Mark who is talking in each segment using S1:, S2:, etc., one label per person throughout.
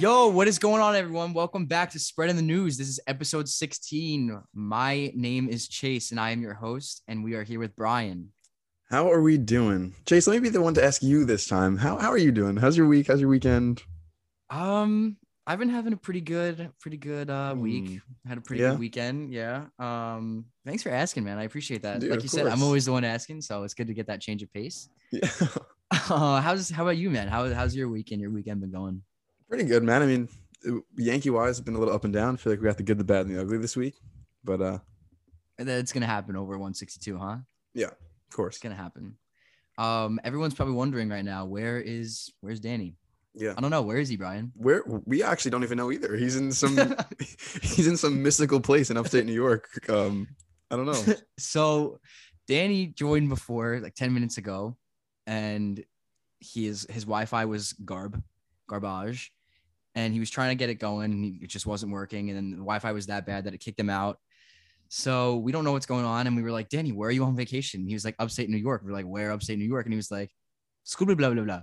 S1: Yo, what is going on, everyone? Welcome back to Spreading the News. This is episode 16. My name is Chase, and I am your host, and we are here with Brian.
S2: How are we doing? Chase, let me be the one to ask you this time. How, how are you doing? How's your week? How's your weekend?
S1: Um, I've been having a pretty good, pretty good uh week.
S2: Mm.
S1: Had a pretty
S2: Yeah?
S1: good weekend. Yeah. Um, thanks for asking, man. I appreciate that.
S2: Dude,
S1: like you said, I'm always the one asking, so it's good to get that change of pace.
S2: Yeah,
S1: Uh, how's how about you, man? How how's your weekend, your weekend been going?
S2: Pretty good, man. I mean, Yankee wise, it's been a little up and down. I feel like we got the good, the bad, and the ugly this week. But uh,
S1: And then It's gonna happen over 162, huh?
S2: Yeah, of course,
S1: It's gonna happen. Um, everyone's probably wondering right now, where is where's Danny?
S2: yeah.
S1: I don't know. Where is he, Brian?
S2: Where we actually don't even know either. He's in some he's in some mystical place in upstate New York. Um, I don't know.
S1: so Danny joined before, like 10 minutes ago, and he is his Wi-Fi was garb, garbage, and he was trying to get it going, and it just wasn't working. And then the Wi-Fi was that bad that it kicked him out. So we don't know what's going on. And we were like, Danny, where are you on vacation? He was like, upstate New York. We are like, where upstate New York? And he was like, school blah blah blah.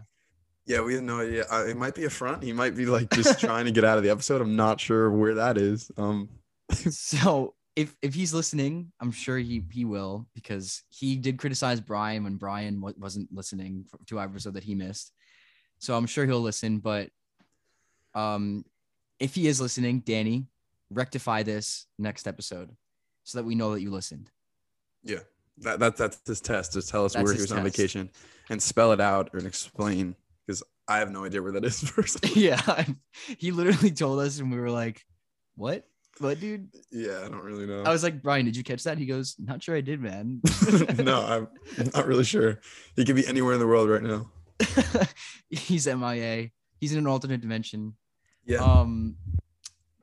S2: Yeah, we have no idea. Uh, it might be a front. He might be like just trying to get out of the episode. I'm not sure where that is. Um,
S1: so if if he's listening, I'm sure he he will because he did criticize Brian when Brian wa- wasn't listening to our episode that he missed. So I'm sure he'll listen. But um, if he is listening, Danny, rectify this next episode so that we know that you listened.
S2: yeah, that, that that's his test. Just tell us
S1: That's
S2: where he was on vacation and spell it out or explain because I have no idea where that is first.
S1: yeah, he literally told us, and we were like, "What? What, dude?"
S2: yeah, I don't really know.
S1: I was like, "Brian, did you catch that?" He goes, "Not sure, I did, man."
S2: no, I'm not really sure. He could be anywhere in the world right now.
S1: he's MIA. He's in an alternate dimension.
S2: Yeah.
S1: Um,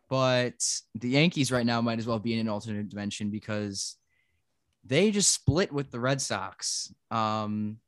S1: but the Yankees right now might as well be in an alternate dimension because they just split with the Red Sox. Um,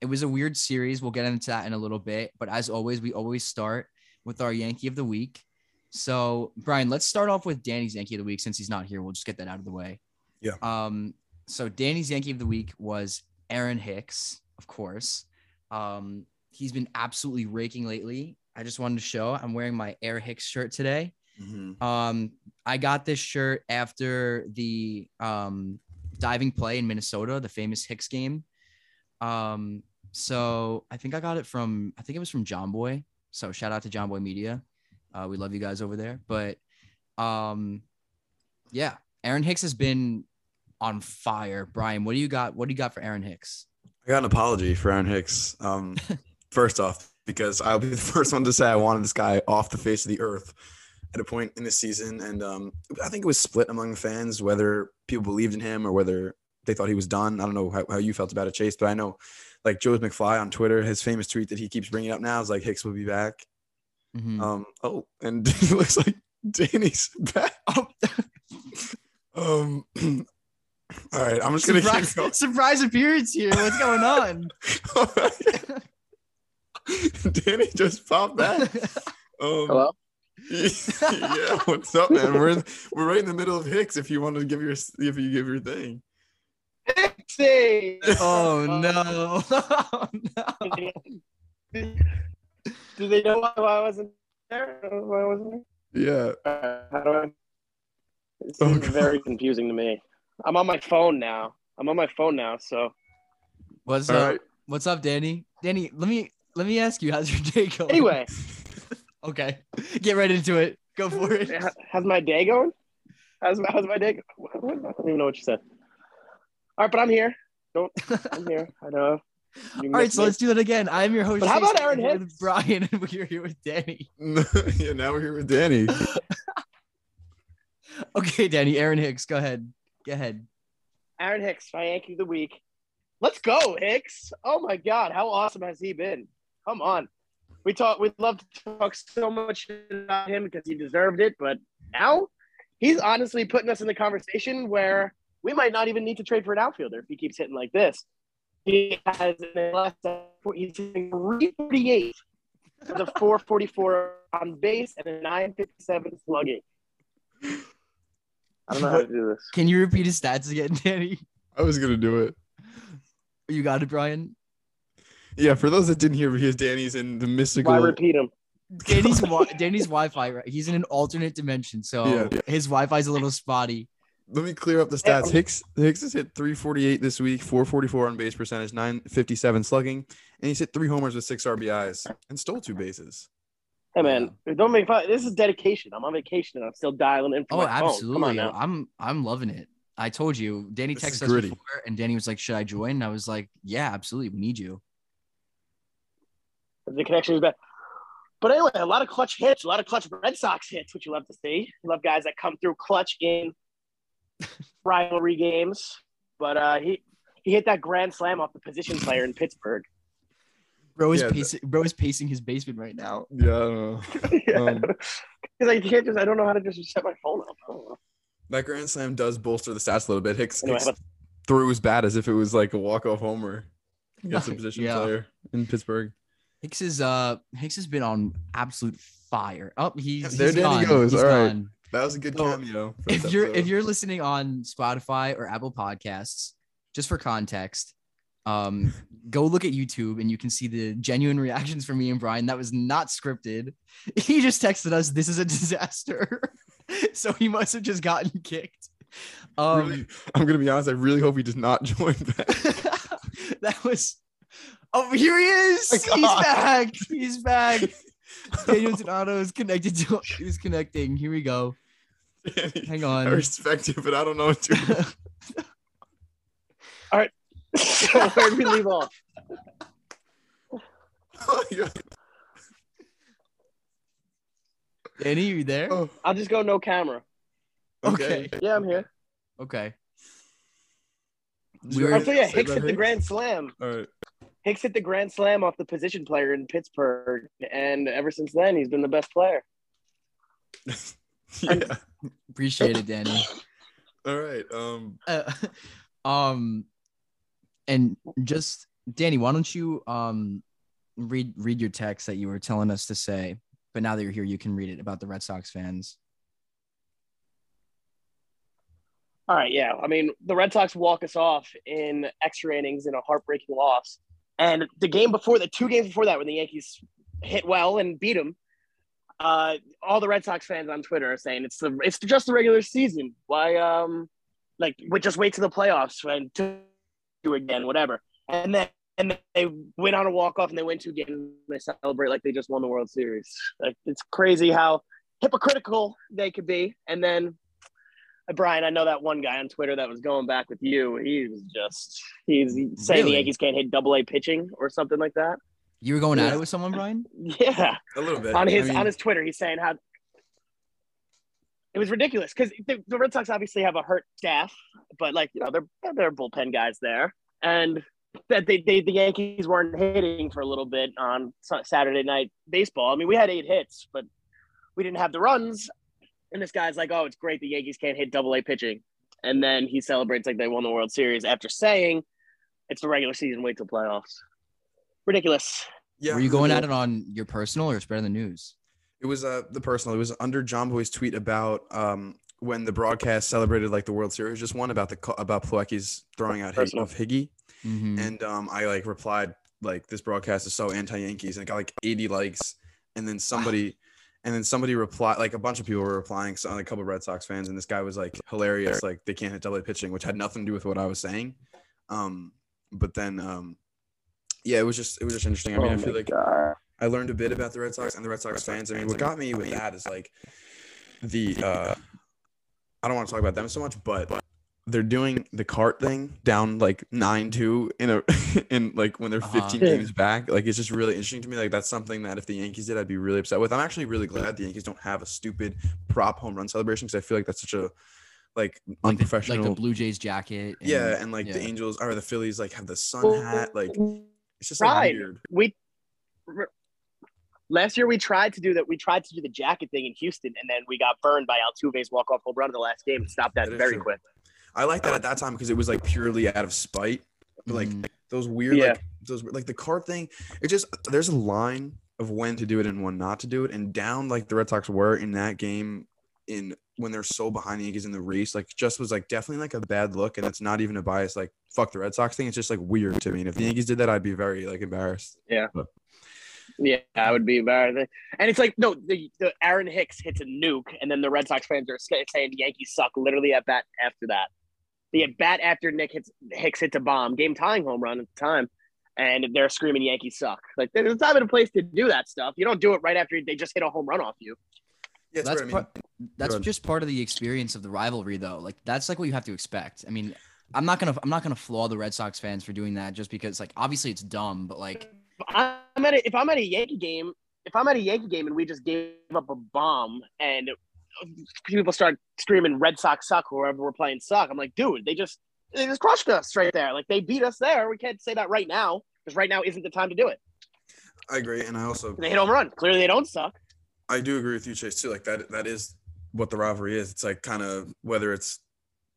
S1: it was a weird series. We'll get into that in a little bit. But as always, we always start with our Yankee of the week. So, Brian, let's start off with Danny's Yankee of the week since he's not here. We'll just get that out of the way.
S2: Yeah.
S1: Um, so Danny's Yankee of the week was Aaron Hicks, of course. Um, he's been absolutely raking lately. I just wanted to show I'm wearing my Air Hicks shirt today.
S2: Mhm.
S1: Um, I got this shirt after the um, diving play in Minnesota, the famous Hicks game. Um, so I think I got it from I think it was from Jomboy. So shout out to Jomboy Media. Uh, we love you guys over there. But um, yeah, Aaron Hicks has been on fire. Brian, what do you got? What do you got for Aaron Hicks?
S2: I got an apology for Aaron Hicks. Um, first off, because I'll be the first one to say I wanted this guy off the face of the earth at a point in the season, and um, I think it was split among fans whether people believed in him or whether they thought he was done. I don't know how, how you felt about it, Chase, but I know like Joe's McFly on Twitter, his famous tweet that he keeps bringing up now is like Hicks will be back.
S1: Mhm.
S2: Um, oh, and it looks like Danny's back.
S1: Oh,
S2: Um, all right, I'm just gonna
S1: surprise,
S2: going.
S1: surprise appearance here. What's going on?
S2: Danny just popped back. Um,
S3: Hello?
S2: yeah, what's up, man? We're we're right in the middle of Hicks. If you want to give your if you give your thing,
S3: Dixie!
S1: oh no. Oh, no.
S3: Do they know why I wasn't there? Why I wasn't
S2: yeah.
S3: Uh, how do I? This
S2: Oh,
S3: is
S2: God.
S3: very confusing to me. I'm on my phone now. I'm on my phone now, so
S1: What's
S2: All
S1: up?
S2: right.
S1: What's up, Danny? Danny, let me let me ask you, how's your day going?
S3: anyway,
S1: Okay. Get right into it. Go for it.
S3: how's my day going? How's, how's my day? go- what- what- I don't even know what you said. All right, but I'm here. Don't I'm here. I know. You
S1: All right, so
S3: me.
S1: let's do that again. I'm your host.
S3: But how about Aaron
S1: I'm with
S3: Hicks?
S1: Brian, and we're here with Danny.
S2: yeah. Now we're here with Danny.
S1: Okay, Danny. Aaron Hicks, go ahead. Go ahead.
S3: Aaron Hicks, my Yankee of the week. Let's go, Hicks. Oh my God, how awesome has he been? Come on. We talk we love to talk so much about him because he deserved it, but now he's honestly putting us in the conversation where we might not even need to trade for an outfielder if he keeps hitting like this. He has in the last he's hitting 338 with a 444 on base and a 957 slugging. I don't know how to do this.
S1: Can you repeat his stats again, Danny?
S2: I was gonna do it.
S1: You got it, Brian.
S2: Yeah, for those that didn't hear, because Danny's in the mystical.
S3: Why repeat him?
S1: Danny's wi- Danny's Wi-Fi. right? He's in an alternate dimension, so
S2: Yeah.
S1: his Wi-Fi is a little spotty.
S2: Let me clear up the stats. Hicks Hicks has hit 348 this week, 444 on base percentage, 957 slugging, and he's hit three homers with six RBIs and stole two bases.
S3: Hey man, don't make fun. This is dedication. I'm on vacation and I'm still dialing in. From
S1: Oh,
S3: my phone. Come on
S1: absolutely.
S3: now.
S1: I'm I'm loving it. I told you. Danny
S2: This
S1: texted us before, and Danny was like, "Should I join?" And I was like, "Yeah, absolutely. We need you."
S3: The connection is bad. But anyway, a lot of clutch hits, a lot of clutch Red Sox hits, which you love to see. You love guys that come through clutch in rivalry games. But uh, he he hit that grand slam off the position player in Pittsburgh.
S1: Bro is
S2: Yeah, the-
S1: pacing. Bro is pacing his basement right now.
S2: Yeah, I don't know.
S3: yeah.
S2: Um,
S3: Because I can't just I don't know how to just set my phone up. I don't know.
S2: That grand slam does bolster the stats a little bit. Hicks,
S3: Anyway,
S2: Hicks
S3: but-
S2: threw his bat as if it was like a walk-off homer against a position
S1: Yeah.
S2: player in Pittsburgh.
S1: Hicks is uh Hicks has been on absolute fire. Oh, he's
S2: There
S1: he's
S2: Danny
S1: gone.
S2: goes.
S1: He's
S2: All right.
S1: gone.
S2: That was a good
S1: So,
S2: cameo.
S1: If you're if you're listening on Spotify or Apple Podcasts, just for context, um, go look at YouTube and you can see the genuine reactions from me and Brian. That was not scripted. He just texted us, "This is a disaster," so he must have just gotten kicked. Um,
S2: really, I'm gonna be honest. I really hope he does not join back.
S1: that was. Oh, here he is.
S2: My
S1: He's back. He's back. Daniel Donato is connected to. He's connecting. Here we go. Hang on.
S2: I respect you, but I don't know what to. do. All right.
S3: so where did we leave off?
S2: Yeah.
S1: Danny, you there?
S2: Oh,
S3: I'll just go no camera.
S1: Okay.
S3: Yeah, I'm here.
S1: Okay.
S2: Did
S1: We
S2: you
S1: were-
S3: I'll tell you, Hicks
S2: about
S3: hit the grand slam.
S2: All right.
S3: Hicks hit the grand slam off the position player in Pittsburgh, and ever since then, he's been the best player.
S2: Yeah.
S1: Appreciate it, Danny.
S2: All right. Um.
S1: Uh, um, and just Danny, why don't you um read read your text that you were telling us to say, but now that you're here, you can read it about the Red Sox fans.
S3: All right, yeah. I mean, the Red Sox walk us off in extra innings in a heartbreaking loss. And the game before, the two games before that, when the Yankees hit well and beat them, uh, all the Red Sox fans on Twitter are saying it's the it's just the regular season. Why, um, like, we just wait to the playoffs and to do again, whatever. And then and they went on a walk off and they win two games. And they celebrate like they just won the World Series. Like, it's crazy how hypocritical they could be. And then Brian, I know that one guy on Twitter that was going back with you. He was just he's saying the Yankees can't hit double A pitching or something like that.
S1: You were going at it with someone, Brian?
S3: Yeah,
S2: A little bit
S3: on his
S2: I mean,
S3: on his Twitter, he's saying how it was ridiculous because the, the Red Sox obviously have a hurt staff, but like you know they're they're bullpen guys there, and that they, they the Yankees weren't hitting for a little bit on Saturday night baseball. I mean, we had eight hits, but we didn't have the runs. And this guy's like, "Oh, it's great the Yankees can't hit double A pitching," and then he celebrates like they won the World Series after saying it's the regular season. Wait till playoffs. Ridiculous.
S2: Yeah.
S1: Were you going at it on your personal or spreading the news?
S2: It was uh the personal. It was under Jomboy's tweet about um when the broadcast celebrated like the World Series just won about the about Plawecki's throwing out Hig-
S3: Personal.
S2: of Higgy,
S1: Mhm.
S2: and um I like replied like this broadcast is so anti Yankees and it got like 80 likes, and then somebody. And then somebody replied, like a bunch of people were replying, so a couple of Red Sox fans, and this guy was like hilarious, like they can't hit double A pitching, which had nothing to do with what I was saying. Um, but then, um, yeah, it was just it was just interesting. I mean,
S3: Oh
S2: I feel like
S3: God.
S2: I learned a bit about the Red Sox and the Red Sox fans. I mean, what got me with that is like the uh I don't want to talk about them so much, but they're doing the cart thing down like nine two in a in like when they're
S1: Uh-huh.
S2: 15 games back. Like it's just really interesting to me. Like that's something that if the Yankees did, I'd be really upset with. I'm actually really glad the Yankees don't have a stupid prop home run celebration because I feel like that's such a like
S1: like the,
S2: unprofessional.
S1: like the Blue Jays jacket. and-
S2: yeah, and like the. Angels or the Phillies like have the sun hat. Like it's just like
S3: Right.
S2: weird.
S3: we last year we tried to do that. We tried to do the jacket thing in Houston, and then we got burned by Altuve's walk off home run in the last game and stopped that
S2: That is
S3: very
S2: true.
S3: quick.
S2: I like that at that time because it was like purely out of spite. But like
S1: Mhm.
S2: those weird,
S3: Yeah.
S2: like those like the card thing. It just there's a line of when to do it and when not to do it. And down like the Red Sox were in that game, in when they're so behind the Yankees in the race, like just was like definitely like a bad look. And it's not even a bias like fuck the Red Sox thing. It's just like weird to me. And if the Yankees did that, I'd be very like embarrassed.
S3: Yeah.
S2: But
S3: Yeah, I would be embarrassed. And it's like, no, the, the Aaron Hicks hits a nuke, and then the Red Sox fans are saying the Yankees suck literally at bat after that. The at bat after Nick hits Hicks hits a bomb, game tying home run at the time, and they're screaming Yankees suck. Like there's a time and a place to do that stuff. You don't do it right after they just hit a home run off you.
S2: Yeah,
S1: that's
S2: what I mean.
S1: that's just part of the experience of the rivalry, though. Like that's like what you have to expect. I mean, I'm not gonna I'm not gonna flaw the Red Sox fans for doing that just because like obviously it's dumb, but like
S3: If I'm at a, if I'm at a Yankee game, if I'm at a Yankee game and we just gave up a bomb and people start screaming "Red Sox suck" whoever we're playing suck, I'm like, dude, they just they just crushed us right there. Like they beat us there. We can't say that right now because right now isn't the time to do it.
S2: I agree, and I also
S3: They hit home run. Clearly, they don't suck.
S2: I do agree with you, Chase, too. Like that that is what the rivalry is. It's like kind of whether it's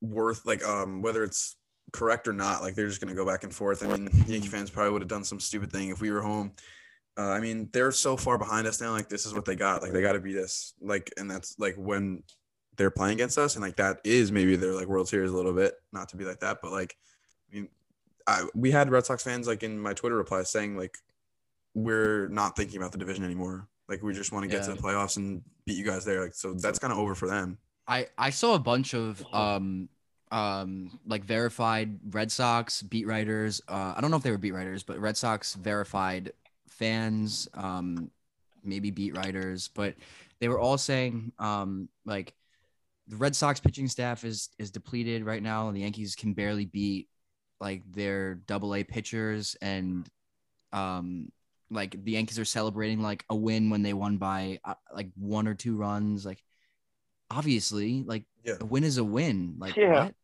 S2: worth like um whether it's correct or not, like they're just gonna go back and forth. I mean, Yankee fans probably would have done some stupid thing if we were home. Uh, I mean, they're so far behind us now. Like this is what they got. Like they got to beat us. Like, and that's like when they're playing against us, and like that is maybe their like World Series a little bit. Not to be like that, but like, I mean, I we had Red Sox fans like in my Twitter replies saying like we're not thinking about the division anymore. Like we just want to get
S1: Yeah.
S2: to the playoffs and beat you guys there. Like so that's kind of over for them.
S1: I I saw a bunch of um um like verified Red Sox beat writers. Uh, I don't know if they were beat writers, but Red Sox verified fans, um, maybe beat writers, but they were all saying um like the Red Sox pitching staff is is depleted right now, and the Yankees can barely beat like their double A pitchers and um like the Yankees are celebrating like a win when they won by uh, like one or two runs like obviously like
S2: Yeah.
S1: a win is a win like
S3: Yeah.
S1: what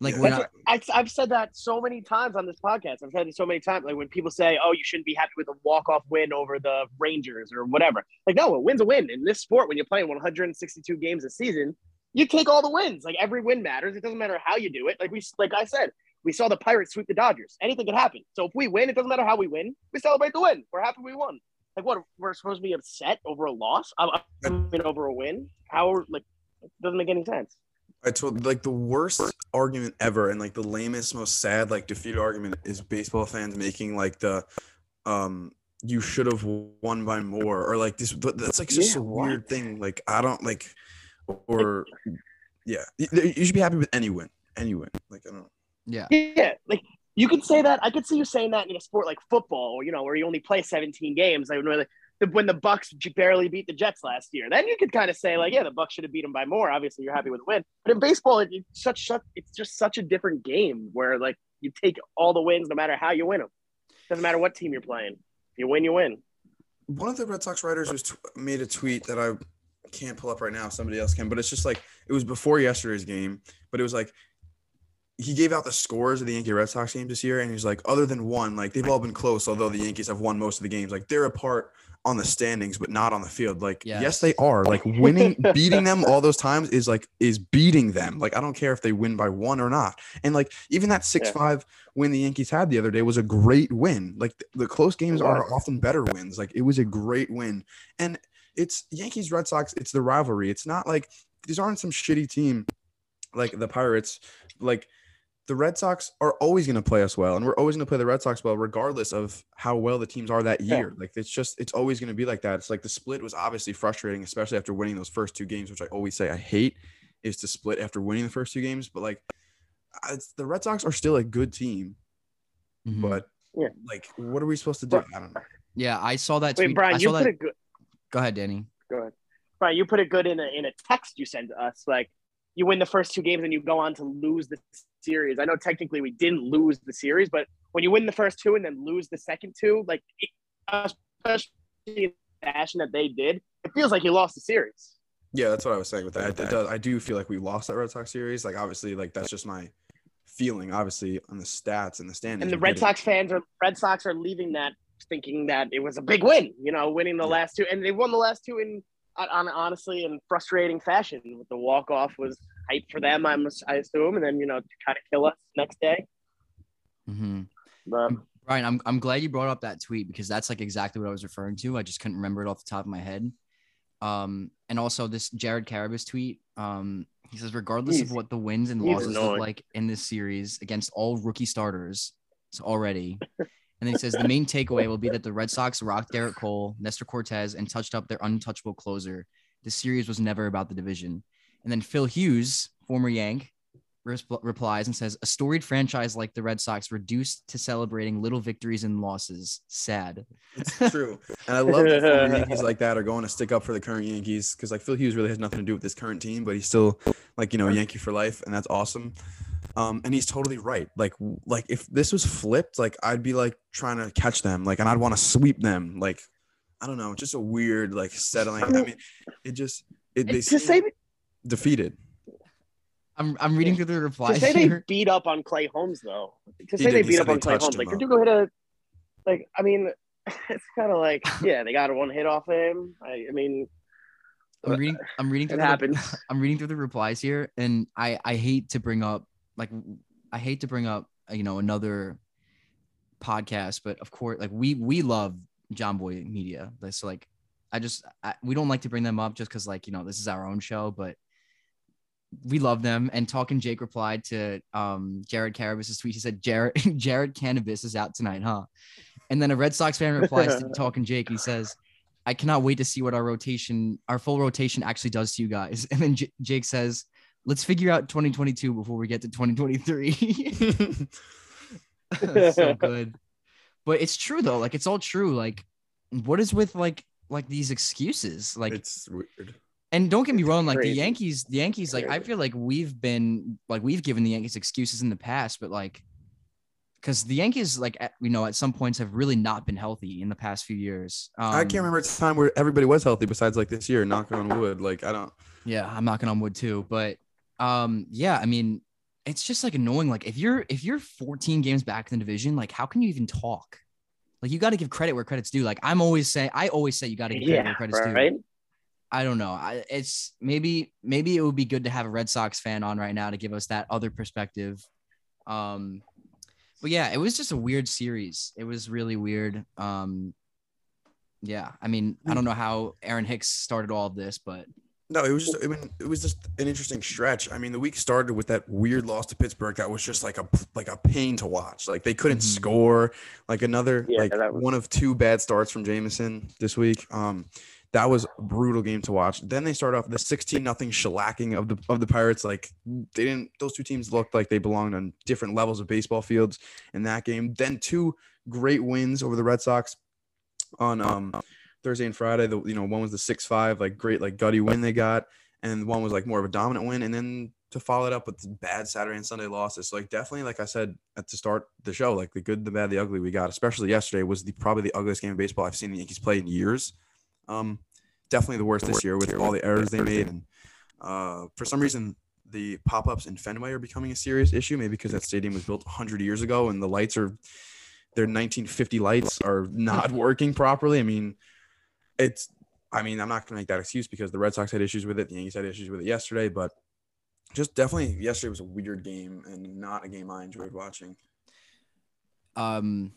S1: like
S2: Yeah.
S1: when I,
S3: I, I've said that so many times on this podcast. I've said it so many times. Like when people say, "Oh, you shouldn't be happy with a walk-off win over the Rangers or whatever." Like, no, a win's a win in this sport. When you're playing 162 games a season, you take all the wins. Like every win matters. It doesn't matter how you do it. Like we, like I said, we saw the Pirates sweep the Dodgers. Anything could happen. So if we win, it doesn't matter how we win. We celebrate the win. We're happy we won. Like what? We're supposed to be upset over a loss? I, I mean, over a win? How? Like, it doesn't make any sense.
S2: I told like the worst argument ever and like the lamest, most sad, like defeated argument is baseball fans making like the um you should have won by more or like this but that's like just
S3: Yeah,
S2: a
S3: what?
S2: weird thing. Like I don't like or yeah. You, you should be happy with any win. Any win. Like I don't know.
S1: yeah
S3: Yeah, like you could say that. I could see you saying that in a sport like football, you know, where you only play 17 games. Like when the, when the Bucs barely beat the Jets last year, then you could kind of say like, yeah, the Bucs should have beat them by more. Obviously, you're happy with the win. But in baseball, it, it's such such it's just such a different game where like you take all the wins no matter how you win them. Doesn't matter what team you're playing. If you win, you win.
S2: one of the Red Sox writers was t- made a tweet that I can't pull up right now. Somebody else can, but it's just like it was before yesterday's game. But it was like he gave out the scores of the Yankee Red Sox games this year, and he's like, other than one, like they've all been close. Although the Yankees have won most of the games, like they're apart on the standings, but not on the field. Like yes,
S1: Yes.
S2: they are. Like winning, beating them all those times is like is beating them. Like I don't care if they win by one or not. And like even that six five win the Yankees had the other day was a great win. Like the, the close games are often better wins. Like it was a great win. And it's Yankees Red Sox, it's the rivalry. It's not like these aren't some shitty team like the Pirates. Like the Red Sox are always going to play us well, and we're always going to play the Red Sox well, regardless of how well the teams are that
S3: Yeah.
S2: year. Like it's just, it's always going to be like that. It's like the split was obviously frustrating, especially after winning those first two games, which I always say I hate is to split after winning the first two games. But like, it's, the Red Sox are still a good team,
S1: Mhm.
S2: but
S3: Yeah.
S2: like, what are we supposed to do?
S3: But-
S2: I don't know.
S1: yeah i saw that
S3: Wait,
S1: tweet I
S3: Brian, you
S1: saw
S3: put
S1: that
S3: it good.
S1: go ahead danny
S3: Go ahead. Brian, you put it good in a in a text you sent us. Like you win the first two games and you go on to lose the series. I know technically we didn't lose the series, but when you win the first two and then lose the second two, like it- especially the fashion that they did, it feels like you lost the series.
S2: Yeah, that's what I was saying with that. It does, I do feel like we lost that Red Sox series. Like, obviously, like that's just my feeling. Obviously, on the stats and the standings.
S3: And the Red. Sox fans are Red Sox are leaving that thinking that it was a big win, you know, winning the
S2: Yeah.
S3: last two, and they won the last two in on, on honestly in frustrating fashion. With the walk off was hype for them, I must I assume, and then you know to kind of kill us next day.
S1: Mm-hmm.
S3: But
S1: Brian, I'm I'm glad you brought up that tweet because that's like exactly what I was referring to. I just couldn't remember it off the top of my head. Um, and also this Jared Carrabis tweet. Um, he says, regardless of what the wins and losses look like in this series against all rookie starters, so already, And then he says the main takeaway will be that the Red Sox rocked Gerrit Cole, Nestor Cortes, and touched up their untouchable closer. The series was never about the division. And then Phil Hughes, former Yank, resp- replies and says, A storied franchise like the Red Sox reduced to celebrating little victories and losses. Sad.
S2: It's true. And I love that former Yankees like that are going to stick up for the current Yankees because like Phil Hughes really has nothing to do with this current team, but he's still like, you know, a Yankee for life, and that's awesome. Um, and he's totally right. Like, like if this was flipped, like I'd be like trying to catch them, like, and I'd want to sweep them. Like, I don't know, just a weird like settling. I mean, it just it they
S3: to say
S2: seem defeated.
S1: I'm, I'm reading through the replies.
S3: to
S1: replies
S3: say they beat up on Clay Holmes though. To say
S2: did.
S3: they beat up on Clay Holmes, like
S2: up.
S3: you're gonna hit a like. I mean, it's kind of like yeah, they got one hit off him. I, I mean,
S1: I'm reading. I'm reading
S3: it
S1: through the,
S3: happens.
S1: I'm reading through the replies here, and I I hate to bring up like I hate to bring up you know another podcast, but of course like we we love Jomboy Media. That's like I just I, we don't like to bring them up just because like you know this is our own show, but we love them. And talking Jake replied to um Jared Carrabis's tweet. He said Jared Jared Cannabis is out tonight, huh? And then a Red Sox fan replies to talking Jake. He says. I cannot wait to see what our rotation, our full rotation actually does to you guys. And then J- Jake says, let's figure out 2022 before we get to 2023. so good. But it's true though. Like it's all true. Like what is with like like these excuses? Like
S2: it's weird.
S1: And don't get me wrong, like the. Yankees, the Yankees, like I feel like we've been like we've given the Yankees excuses in the past, but like because the Yankees, like at, you know, at some points have really not been healthy in the past few years. Um,
S2: I can't remember a time where everybody was healthy besides like this year. Knock on wood. Like I don't.
S1: Yeah, I'm knocking on wood too. But um, yeah, I mean, it's just like annoying. Like if you're if you're 14 games back in the division, like how can you even talk? Like you got to give credit where credit's due. Like I'm always saying, I always say you got to give credit
S3: yeah,
S1: where credit's due.
S3: Right.
S1: I don't know. I, it's maybe maybe it would be good to have a Red Sox fan on right now to give us that other perspective. Um, but yeah, it was just a weird series. It was really weird. Um, yeah, I mean, I don't know how Aaron Hicks started all of this, but
S2: No, it was just. I mean, it was just an interesting stretch. I mean, the week started with that weird loss to Pittsburgh. That was just like a like a pain to watch. Like they couldn't
S1: Mhm.
S2: score. Like another
S3: Yeah,
S2: like
S3: was-
S2: one of two bad starts from Jameson this week. Um, that was a brutal game to watch. Then they start off the sixteen nothing shellacking of the of the Pirates. Like they didn't. Those two teams looked like they belonged on different levels of baseball fields in that game. Then two great wins over the Red Sox on um Thursday and Friday. The you know one was the six five like great like gutty win they got, and one was like more of a dominant win, and then to follow it up with bad Saturday and Sunday losses. So like definitely like I said at the start the show, like the good, the bad, the ugly we got, especially yesterday was the probably the ugliest game of baseball I've seen the Yankees play in years. Um, definitely the worst this year with all the errors they made, and uh, for some reason the pop-ups in Fenway are becoming a serious issue. Maybe because that stadium was built 100 years ago and the lights are their 1950 lights are not working properly. I mean, it's I mean, I'm not gonna make that excuse because the Red Sox had issues with it, the Yankees had issues with it yesterday, but just definitely yesterday was a weird game and not a game I enjoyed watching.
S1: um,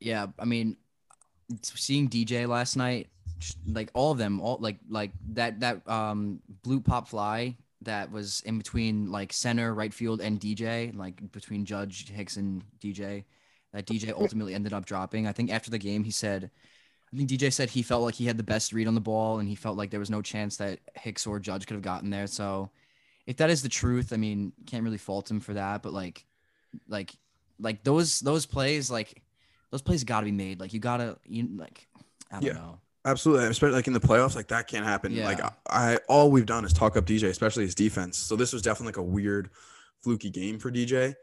S1: yeah, I mean, seeing DJ last night, just, like all of them, all like like that that um blue pop fly that was in between like center, right field, and DJ, like between Judge Hicks and DJ. That DJ ultimately ended up dropping. I think after the game, he said, I think DJ said he felt like he had the best read on the ball, and he felt like there was no chance that Hicks or Judge could have gotten there. So, if that is the truth, I mean, can't really fault him for that. But like, like, like those those plays, like those plays got to be made. Like you gotta, you like, I don't
S2: Yeah.
S1: know.
S2: Absolutely, especially like in the playoffs, like that can't happen. Like I, I, all we've done is talk up DJ, especially his defense. So this was definitely like a weird, fluky game for DJ.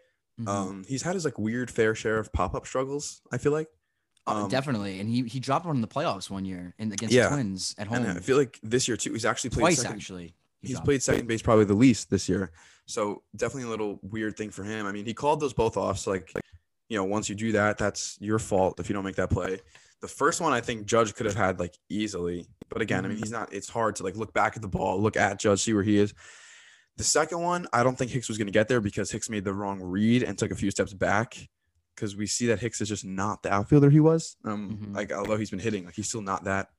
S1: Mhm.
S2: Um, he's had his like weird fair share of pop up struggles. I feel like.
S1: Oh,
S2: um,
S1: definitely, and he he dropped one in the playoffs one year in against
S2: Yeah.
S1: the Twins at home.
S2: And I feel like this year too, he's actually played
S1: twice
S2: second,
S1: actually. he
S2: He's
S1: dropped.
S2: played second base probably the least this year. So definitely a little weird thing for him. I mean, he called those both off. So like, you know, once you do that, that's your fault if you don't make that play. The first one I think Judge could have had like easily. But again, I mean,
S1: Mhm.
S2: he's not it's hard to like look back at the ball, look at Judge, see where he is. The second one, I don't think Hicks was gonna get there because Hicks made the wrong read and took a few steps back. Because we see that Hicks is just not the outfielder he was. Um,
S1: Mhm.
S2: like although he's been hitting, like he's still not that.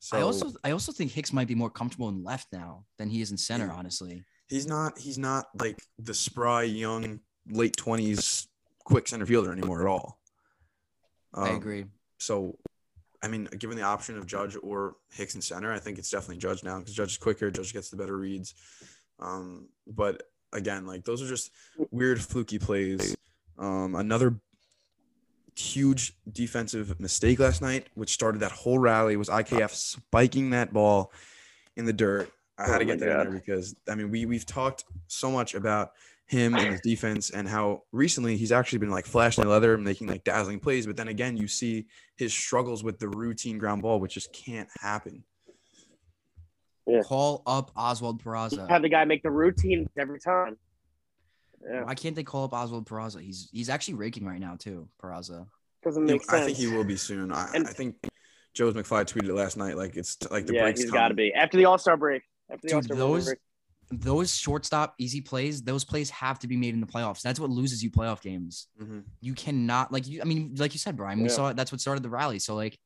S2: So
S1: I also I also think Hicks might be more comfortable in left now than he is in center.
S2: Yeah.
S1: Honestly,
S2: he's not he's not like the spry young late 20s quick center fielder anymore at all
S1: I
S2: Um,
S1: agree.
S2: So, I mean, given the option of Judge or Hicks in center, I think it's definitely Judge now because Judge is quicker. Judge gets the better reads. Um, but again, like those are just weird, fluky plays. Um, another huge defensive mistake last night, which started that whole rally, was IKF spiking that ball in the dirt. I had
S3: Oh
S2: to get that in there because I mean we we've talked so much about him and his defense and how recently he's actually been like flashing the leather, making like dazzling plays. But then again, you see his struggles with the routine ground ball, which just can't happen.
S3: Yeah.
S1: Call up Oswald
S3: You
S1: Peraza.
S3: have the guy make the routine every time. Yeah,
S1: Why can't they call up Oswald Peraza? He's he's actually raking right now too. Peraza.
S3: doesn't
S2: He-
S3: make sense.
S2: I think he will be soon. I,
S3: And-
S2: I think Joe's McFly tweeted it last night. Like it's like the
S3: yeah,
S2: breaks
S3: he's
S2: come.
S3: got to be after the All Star break. After the
S1: Dude,
S3: All-Star
S1: those
S3: break.
S1: Those shortstop easy plays, those plays have to be made in the playoffs. That's what loses you playoff games.
S2: Mhm.
S1: You cannot like you. I mean, like you said, Brian, we
S3: Yeah.
S1: saw it. That's what started the rally. So like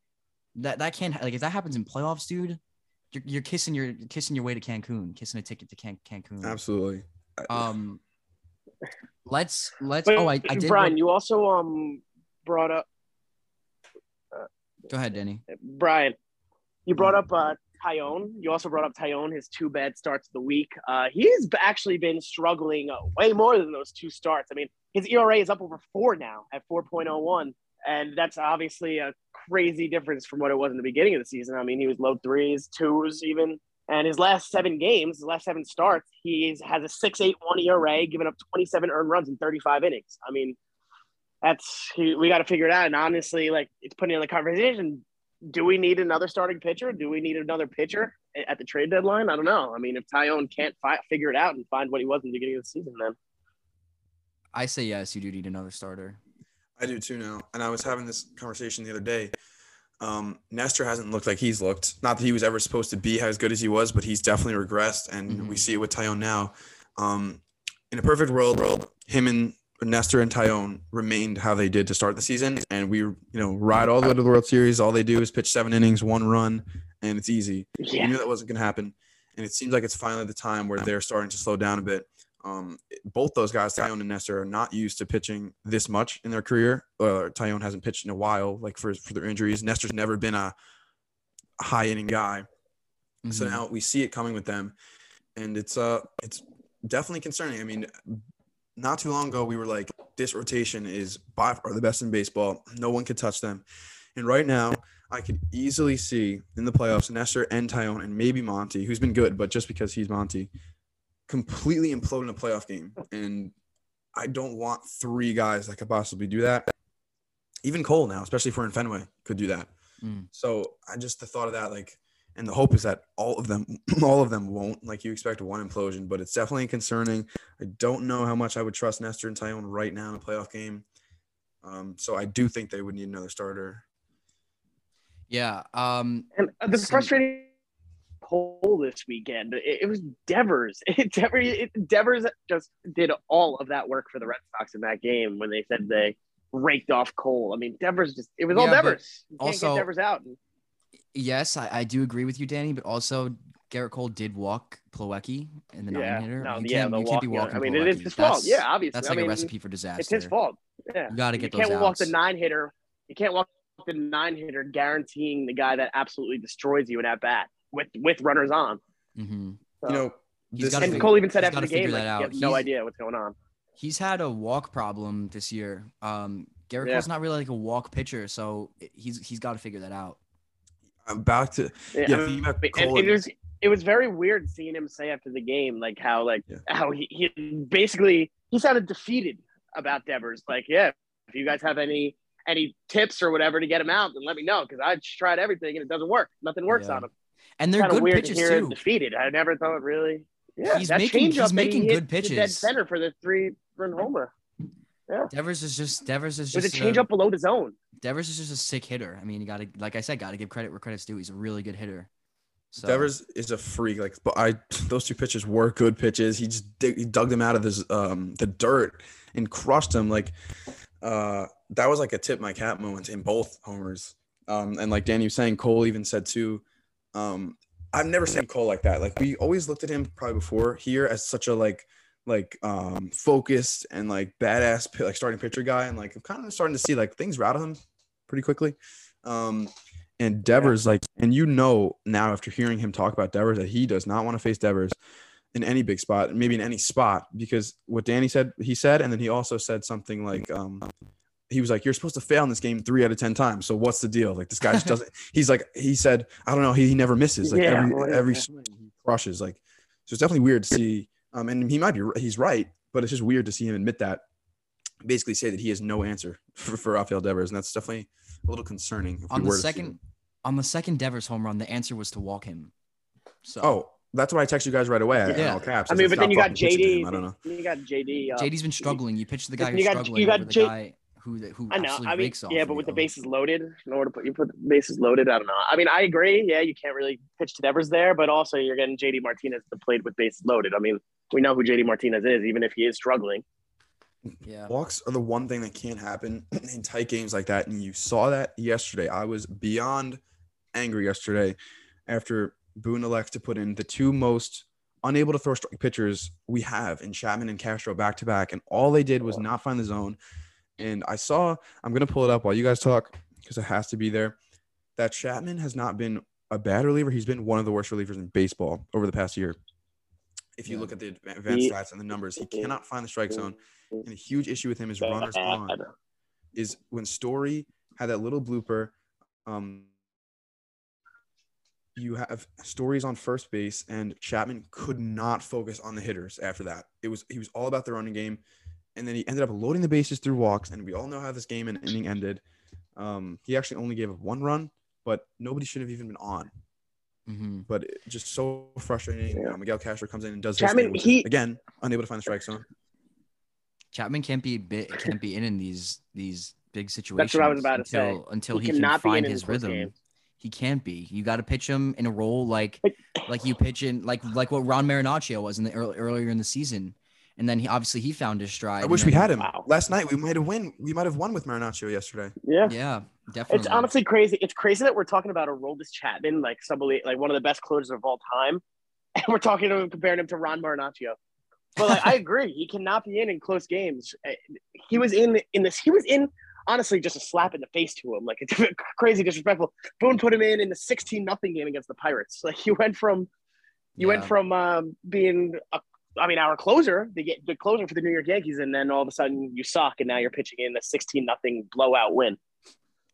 S1: that that can't like if that happens in playoffs, dude. You're, you're kissing your kissing your way to Cancun, kissing a ticket to Can- Cancun.
S2: Absolutely.
S1: Um, let's let's.
S3: But,
S1: oh, I, I did.
S3: Brian,
S1: want-
S3: you also um brought up
S1: go ahead, Denny.
S3: Brian. You
S1: Mm.
S3: brought up uh, Taillon. You also brought up Taillon, his two bad starts of the week. Uh, he's actually been struggling uh, way more than those two starts. I mean, his ERA is up over four now at 4.01. And that's obviously a crazy difference from what it was in the beginning of the season. I mean, he was low threes, twos, even. And his last seven games, his last seven starts, he has a 6.81 ERA, giving up 27 earned runs in 35 innings. I mean, that's we got to figure it out. And honestly, like it's putting in the conversation. Do we need another starting pitcher? Do we need another pitcher at the trade deadline? I don't know. I mean, if Taillon can't fi- figure it out and find what he was in the beginning of the season, then
S1: I say yes. You do need another starter.
S2: I do too now. And I was having this conversation the other day. Um, Nestor hasn't looked like he's looked. Not that he was ever supposed to be as good as he was, but he's definitely regressed. And
S1: Mhm.
S2: we see it with Taillon now. Um, in a perfect world, him and Nestor and Taillon remained how they did to start the season. And we, you know, ride all the way to the World Series. All they do is pitch seven innings, one run, and it's easy. We knew that wasn't going to happen. And it seems like it's finally the time where they're starting to slow down a bit. Um, both those guys, Taillon and Nestor, are not used to pitching this much in their career. Uh, Taillon hasn't pitched in a while, like for, for their injuries. Nestor's never been a high inning guy. So
S1: Mhm.
S2: now we see it coming with them. And it's uh it's definitely concerning. I mean, not too long ago we were like, this rotation is by far the best in baseball. No one could touch them. And right now, I could easily see in the playoffs Nestor and Taillon and maybe Monty, who's been good, but just because he's Monty, completely implode in a playoff game. And I don't want three guys that could possibly do that. Even Cole now, especially if we're in Fenway, could do that.
S1: Mm.
S2: So I just the thought of that, like, and the hope is that all of them, all of them won't. Like you expect one implosion, but it's definitely concerning. I don't know how much I would trust Nestor and Taillon right now in a playoff game. Um, so I do think they would need another starter.
S1: Yeah. Um.
S3: and the
S1: Some-
S3: frustrating poll this weekend, it, it was Devers. It, Devers, it, Devers just did all of that work for the Red Sox in that game when they said they raked off Cole. I mean, Devers just it was all
S1: Yeah, but
S3: Devers. You can't
S1: also-
S3: get Devers out.
S1: Yes, I, I do agree with you, Danny. But also, Gerrit Cole did walk Plawecki in the
S3: yeah,
S1: nine hitter.
S3: no,
S1: you
S3: yeah,
S1: can't,
S3: the
S1: you can't be
S3: walking.
S1: walking.
S3: I mean, it is
S1: Plawecki.
S3: his fault. Yeah, obviously.
S1: That's
S3: I
S1: like
S3: mean,
S1: a recipe for disaster.
S3: It's his fault. Yeah,
S1: You got to
S3: you
S1: get
S3: can't
S1: those
S3: walk the nine hitter. You can't walk the nine hitter, guaranteeing the guy that absolutely destroys you in at bat with with runners on.
S1: Mhm.
S3: So-
S2: You know,
S1: He's
S2: this
S3: and
S1: figure-
S3: Cole even said after the game,
S1: figure
S3: like,
S1: that
S3: he has no idea what's going on.
S1: He's had a walk problem this year. Um, Gerrit
S3: Yeah.
S1: Cole's not really like a walk pitcher, so he's he's got to figure that out.
S2: I'm back to
S3: Yeah,
S2: yeah.
S3: I mean,
S2: thinking about
S3: and
S2: Cole
S3: it was it was very weird seeing him say after the game, like how like
S2: Yeah.
S3: how he, he basically he sounded defeated about Devers. Like, yeah, if you guys have any any tips or whatever to get him out, then let me know because I just tried everything and it doesn't work. Nothing works
S1: Yeah.
S3: on him.
S1: And they're good
S3: weird
S1: pitches
S3: to hear him
S1: too.
S3: defeated. I never thought really. Yeah,
S1: He's
S3: that
S1: making- he's making
S3: he
S1: good
S3: pitches. dead center for the three run homer.
S1: Devers is just Devers is
S3: just. was a
S1: just
S3: changeup below the zone.
S1: Devers is just a sick hitter. I mean, you got to like I said, got to give credit where credit's due. He's a really good hitter. So,
S2: Devers is a freak. Like, but I those two pitches were good pitches. He just dig, he dug them out of this um the dirt and crushed them. Like, uh, that was like a tip my cap moment in both homers. Um, and like Danny was saying, Cole even said too. Um, I've never seen Cole like that. Like, we always looked at him probably before here as such a like like um focused and like badass like starting pitcher guy and like I'm kind of starting to see like things rattle him pretty quickly. Um, and Devers, like, and you know now after hearing him talk about Devers that he does not want to face Devers in any big spot, maybe in any spot, because what Danny said, he said, and then he also said something like, um, he was like, "You're supposed to fail in this game three out of ten times. So what's the deal? Like this guy just doesn't." he's like, he said, "I don't know. He, he never misses. Like
S3: Yeah,
S2: every every swing he crushes. Like so, it's definitely weird to see. Um, and he might be he's right, but it's just weird to see him admit that. Basically, say that he has no answer for, for Rafael Devers, and that's definitely a little concerning. if
S1: on
S2: we
S1: the
S2: were to see
S1: second
S2: him.
S1: on the second Devers home run, the answer was to walk him. So
S2: Oh, that's why I text you guys right away. in
S1: Yeah.
S2: all caps.
S3: I mean, but then you got
S2: fucking pitching to
S3: JD.
S2: I don't know.
S3: You got JD. Uh,
S1: JD's been struggling. You pitched the guy
S3: You
S1: who's
S3: got-
S1: struggling
S3: you got
S1: over the
S3: J-
S1: guy who who
S3: I know. I mean, yeah, but with the
S1: you.
S3: bases loaded, in order to put you put the bases loaded, I don't know. I mean, I agree. Yeah, you can't really pitch to Devers there, but also you're getting JD Martinez to play with bases loaded. I mean, we know who JD Martinez is, even if he is struggling.
S1: Yeah.
S2: Walks are the one thing that can't happen in tight games like that. And you saw that yesterday. I was beyond angry yesterday after Boone elects to put in the two most unable to throw strike pitchers we have in Chapman and Castro back to back. And all they did was not find the zone. And I saw, I'm going to pull it up while you guys talk because it has to be there, that Chapman has not been a bad reliever. He's been one of the worst relievers in baseball over the past year. If you
S1: Yeah.
S2: look at the advanced stats and the numbers, he cannot find the strike zone. And a huge issue with him is runners on is when Story had that little blooper. Um, you have stories on first base, and Chapman could not focus on the hitters after that. It was he was all about the running game, and then he ended up loading the bases through walks. And we all know how this game and inning ended. Um, he actually only gave up one run, but nobody should have even been on.
S1: Hmm
S2: But it, just so frustrating.
S3: Yeah.
S2: Miguel Castro comes in and does
S3: Chapman,
S2: his thing,
S3: he-
S2: again unable to find the strike zone.
S1: Chapman can't be bit, can't be in in these these big situations.
S3: That's what I was about to say.
S1: until, Until
S3: He
S1: he, can
S3: cannot in
S1: find his rhythm.
S3: games.
S1: He can't be. You got to pitch him in a role like
S3: Like-
S1: like you pitch in like like what Ron Marinaccio was in the early, earlier in the season, and then he obviously he found his stride.
S2: I
S1: and
S2: wish we had him
S3: Wow.
S2: last night. We might have win. We might have won with Marinaccio yesterday.
S3: Yeah.
S1: Yeah, definitely.
S3: It's honestly crazy. It's crazy that we're talking about Aroldis Chapman, like somebody like one of the best closers of all time, and we're talking to him comparing him to Ron Marinaccio. But like, I agree, he cannot be in in close games. Uh, He was in in this. He was in honestly just a slap in the face to him. Like it's crazy disrespectful. Boone put him in in the sixteen nothing game against the Pirates. Like you went from you went from um, being a I mean, our closer, the, the closer for the New York Yankees, and then all of a sudden you suck, and now you're pitching in a 16 nothing blowout win.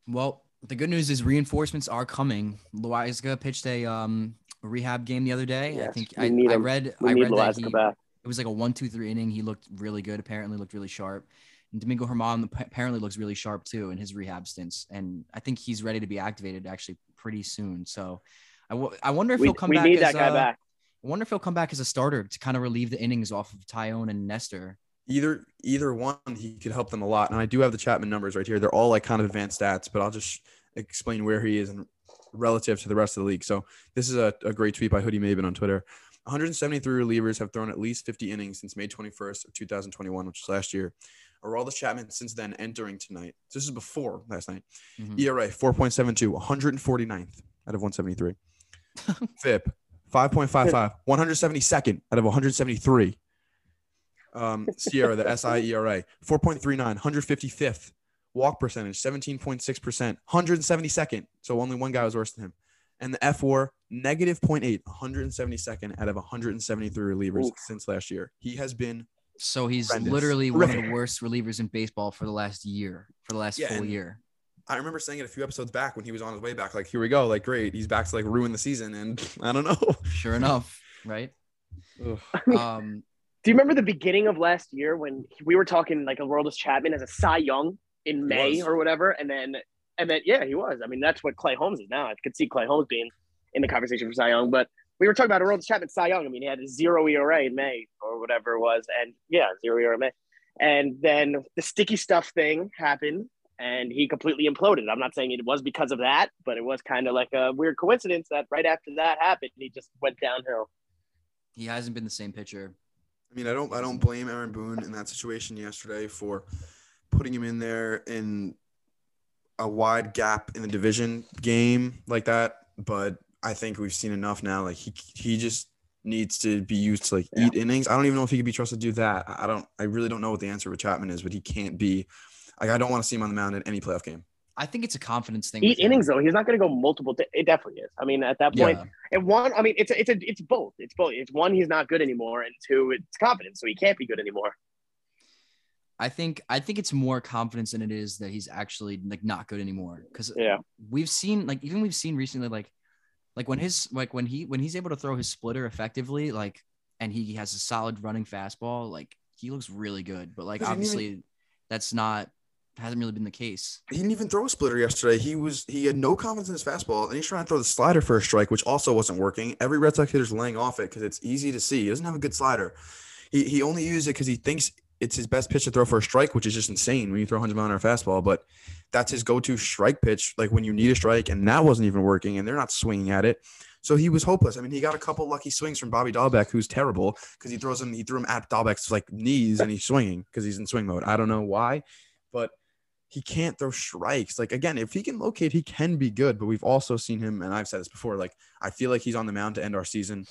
S1: Well, the good news is reinforcements are coming. Loaisiga pitched a um rehab game the other day. I think I,
S3: need
S1: I read
S3: We
S1: I
S3: need
S1: read that he,
S3: back.
S1: it was like a one two three inning. He looked really good. Apparently looked really sharp. And Domingo Germán apparently looks really sharp too in his rehab stints. And I think he's ready to be activated actually pretty soon. So I, w- I wonder if
S3: We,
S1: he'll come
S3: we
S1: back.
S3: need
S1: as,
S3: that guy
S1: uh,
S3: back.
S1: I wonder if he'll come back as a starter to kind of relieve the innings off of Taillon and Nestor.
S2: Either either one he could help them a lot and i do have the chapman numbers right here they're all like kind of advanced stats but i'll just explain where he is and relative to the rest of the league so this is a, a great tweet by hoodie maven on twitter 173 relievers have thrown at least 50 innings since may 21st of 2021 which is last year Aroldis Chapman since then entering tonight. This is before last night.
S1: Mhm.
S2: ERA 4.72, 149th out of 173. FIP 5.55, 172nd out of 173. Um, Sierra, the SIERA, 4.39, 155th. Walk percentage, 17.6%, 172nd. So only one guy was worse than him. And the fWAR, negative 0.8, 172nd out of 173 relievers
S3: Oof.
S2: since last year. He has been,
S1: So he's
S2: Horrendous.
S1: literally one of the worst relievers in baseball for the last year, for the last
S2: Yeah,
S1: full year.
S2: I remember saying it a few episodes back when he was on his way back, like, here we go, like, great. He's back to like ruin the season. And I don't know.
S1: Sure enough, right? Um,
S3: Do you remember the beginning of last year when we were talking like a Aroldis Chapman as a Cy Young in May or whatever, and then and then yeah, he was. I mean, that's what Clay Holmes is now. I could see Clay Holmes being in the conversation for Cy Young, but we were talking about a Aroldis Chapman, Cy Young. I mean, he had a zero ERA in May or whatever it was, and yeah, zero ERA in May. And then the sticky stuff thing happened, and he completely imploded. I'm not saying it was because of that, but it was kind of like a weird coincidence that right after that happened, he just went downhill.
S1: he hasn't been the same pitcher.
S2: I mean, I don't I don't blame Aaron Boone in that situation yesterday for putting him in there in a wide gap in the division game like that. But I think we've seen enough now. Like he he just needs to be used to like
S3: Yeah.
S2: eat innings. I don't even know if he could be trusted to do that. I don't I really don't know what the answer with Chapman is, but he can't be like I don't want to see him on the mound in any playoff game.
S1: I think it's a confidence thing.
S3: Eight innings though, he's not going to go multiple. T- it definitely is. I mean, at that point,
S1: Yeah.
S3: and one, I mean, it's a, it's a, it's both. It's both. It's one, he's not good anymore, and two, it's confidence, so he can't be good anymore.
S1: I think I think it's more confidence than it is that he's actually like not good anymore. Because
S3: Yeah,
S1: we've seen like even we've seen recently like like when his like when he when he's able to throw his splitter effectively like and he has a solid running fastball like he looks really good. But like
S2: Doesn't even-
S1: obviously that's not hasn't really been the case.
S2: He didn't even throw a splitter yesterday. He was he had no confidence in his fastball, and he's trying to throw the slider for a strike, which also wasn't working. Every Red Sox hitter's laying off it because it's easy to see. He doesn't have a good slider. He he only used it because he thinks it's his best pitch to throw for a strike, which is just insane when you throw 100 mile an hour fastball. But that's his go-to strike pitch, like when you need a strike, and that wasn't even working, and they're not swinging at it. So he was hopeless. I mean, he got a couple lucky swings from Bobby Dalbec, who's terrible because he throws him. He threw him at Dalbec's like knees, and he's swinging because he's in swing mode. I don't know why, but he can't throw strikes. Like again, if he can locate, he can be good. But we've also seen him, and I've said this before. Like I feel like he's on the mound to end our season.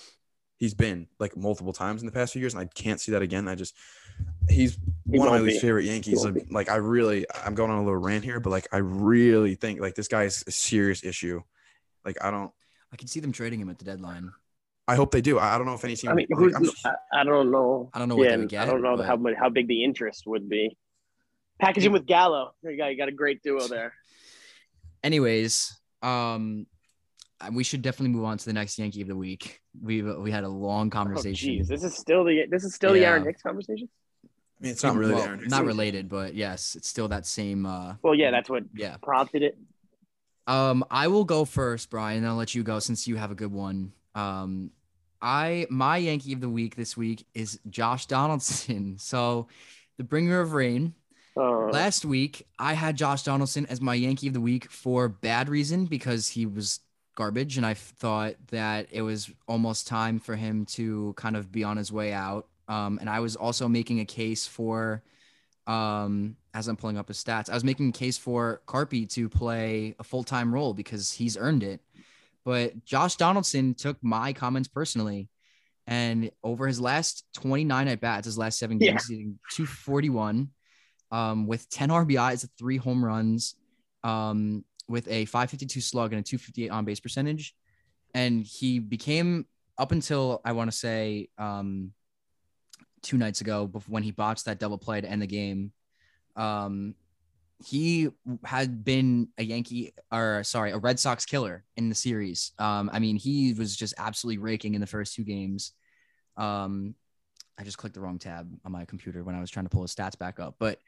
S2: He's been like multiple times in the past few years, and I can't see that again. I just he's
S3: He
S2: one of my
S3: won't
S2: least favorite Yankees. Like, like I really, I'm going on a little rant here, but like I really think like this guy is a serious issue. Like I don't.
S1: I can see them trading him at the deadline.
S2: I hope they do. I I don't know if any team.
S3: I mean,
S2: like, I'm just-
S3: I, I don't know.
S1: I don't know what
S3: yeah,
S1: they would get.
S3: I don't know
S1: but-
S3: how much, how big the interest would be. Package him with Gallo. There you go. You got a great duo there.
S1: anyways, um, uh, we should definitely move on to the next Yankee of the week. We we had a long
S3: Oh,
S1: conversation.
S3: jeez, this is still the this is still the
S1: Yeah.
S3: Aaron Hicks conversation.
S2: I mean, it's not really
S1: well, not related, but yes, it's still that same. Uh,
S3: Well, yeah, that's what
S1: yeah.
S3: prompted it.
S1: Um, I will go first, Brian. I'll let you go since you have a good one. Um, I my Yankee of the week this week is Josh Donaldson. So, the bringer of rain.
S3: Uh,
S1: Last week, I had Josh Donaldson as my Yankee of the week for bad reason because he was garbage, and I thought that it was almost time for him to kind of be on his way out. Um, and I was also making a case for, um, as I'm pulling up his stats, I was making a case for Carpy to play a full time role because he's earned it. But Josh Donaldson took my comments personally. And over his last 29 at bats, his last seven
S3: Yeah.
S1: games, he's hitting 241 um, with 10 RBIs, three home runs, um, with a 552 slug and a 258 on base percentage. And he became, up until I want to say um, two nights ago, when he botched that double play to end the game, um, he had been a Yankee or sorry, a Red Sox killer in the series. Um, I mean, he was just absolutely raking in the first two games. Um, I just clicked the wrong tab on my computer when I was trying to pull his stats back up, but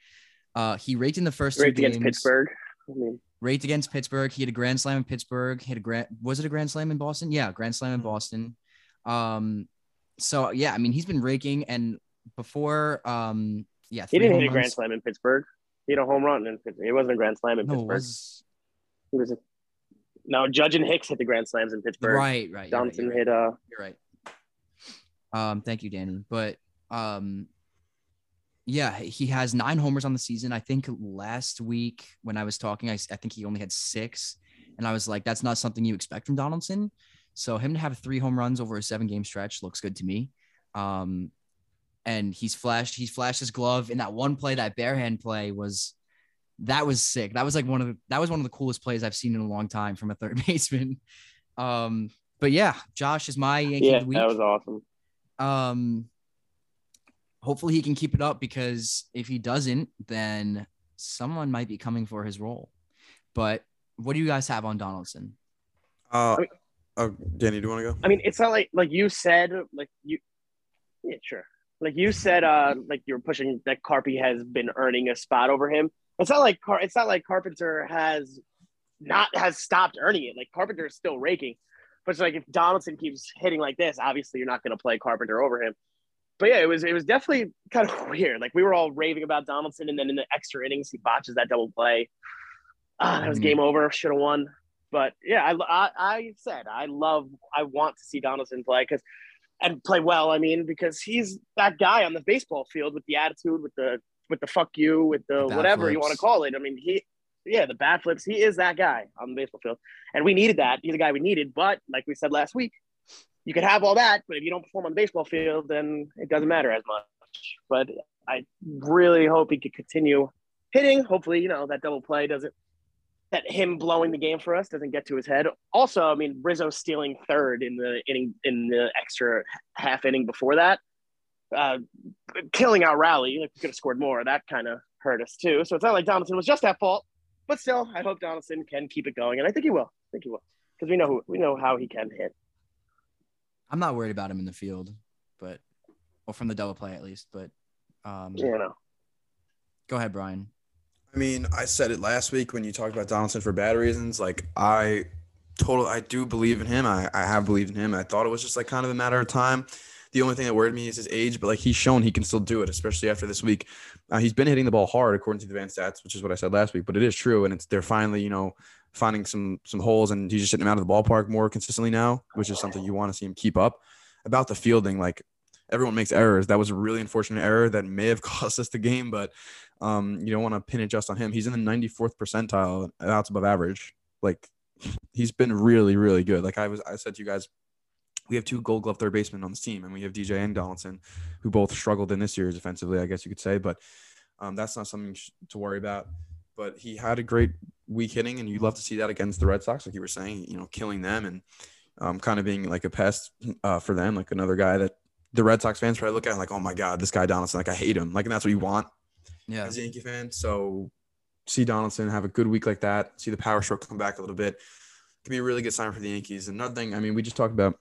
S1: uh, he raked in the first
S3: great
S1: two games.
S3: against Pittsburgh. I mean,
S1: Raked against Pittsburgh. He had a grand slam in Pittsburgh. Hit a grand. Was it a grand slam in Boston? Yeah, grand slam in
S2: Mhm.
S1: Boston. Um, so yeah, I mean, he's been raking, and before, um, yeah,
S3: he didn't hit a grand slam in Pittsburgh. He hit a home run in Pittsburgh. It wasn't a grand slam in
S1: No, it
S3: Pittsburgh.
S1: was
S3: He was a, no, Judge and Hicks hit the grand slams in Pittsburgh.
S1: right, right.
S3: Johnson
S1: right.
S3: hit uh
S1: You're right. Um, thank you, Danny. But um, yeah, he has nine homers on the season. I think last week when I was talking, I, I think he only had six, and I was like, that's not something you expect from Donaldson. So him to have three home runs over a seven game stretch looks good to me. Um, and he's flashed, he's flashed his glove in that one play, that bare hand play was that was sick. That was like one of the that was one of the coolest plays I've seen in a long time from a third baseman. Um, but yeah, Josh is my Yankee
S3: yeah,
S1: of the week.
S3: that was awesome.
S1: Um, hopefully he can keep it up because if he doesn't, then someone might be coming for his role. But what do you guys have on Donaldson?
S2: Uh,
S3: I mean-
S2: uh, Danny, do you want to go?
S3: I mean, it's not like like you said, like you, yeah, sure. Like you said, uh, like you were pushing that Carpy has been earning a spot over him. It's not like Car- it's not like Carpenter has not has stopped earning it. Like Carpenter is still raking, but it's like if Donaldson keeps hitting like this, obviously you're not going to play Carpenter over him. But yeah, it was it was definitely kind of weird. Like we were all raving about Donaldson, and then in the extra innings, he botches that double play. Ah, that was
S1: Mhm.
S3: game over. Should have won. But yeah, I, I, I said I love, I want to see Donaldson play because and play well. I mean, because he's that guy on the baseball field with the attitude, with the with the fuck you, with the,
S1: bat
S3: whatever you want to call it. I mean, he, yeah, the bat flips. He is that guy on the baseball field, and we needed that. He's the guy we needed. But like we said last week, you could have all that, but if you don't perform on the baseball field, then it doesn't matter as much. But I really hope he could continue hitting. Hopefully, you know that double play doesn't that him blowing the game for us doesn't get to his head. Also, I mean, Rizzo stealing third in the inning in the extra half inning before that, uh, killing our rally. Like we could have scored more. That kind of hurt us too. So it's not like Donaldson was just at fault. But still, I hope Donaldson can keep it going, and I think he will. I think he will because we know who we know how he can hit.
S1: I'm not worried about him in the field, but or from the double play at least. But um,
S3: You know,
S1: go ahead, Brian.
S2: I mean, I said it last week when you talked about Donaldson for bad reasons. Like I totally I do believe in him. I, I have believed in him. I thought it was just like kind of a matter of time. The only thing that worried me is his age, but like he's shown he can still do it, especially after this week. Uh, he's been hitting the ball hard according to the advanced stats, which is what I said last week. But it is true, and it's they're finally you know finding some some holes, and he's just hitting him out of the ballpark more consistently now, which is something you want to see him keep up. About the fielding, like everyone makes errors. That was a really unfortunate error that may have cost us the game, but um, you don't want to pin it just on him. He's in the 94th percentile, that's above average. Like he's been really, really good. Like I was, I said to you guys, we have two Gold Glove third basemen on this team, and we have DJ and Donaldson, who both struggled in this year's offensively, I guess you could say. But um, that's not something to worry about. But he had a great week hitting, and you'd love to see that against the Red Sox, like you were saying, you know, killing them and um, kind of being like a pest uh, for them, like another guy that the Red Sox fans probably look at like, oh my God, this guy Donaldson, like I hate him. Like, and that's what you want
S1: Yeah,
S2: as a Yankee fan. So see Donaldson have a good week like that, see the power stroke come back a little bit, can be a really good sign for the Yankees. Another thing, I mean, we just talked about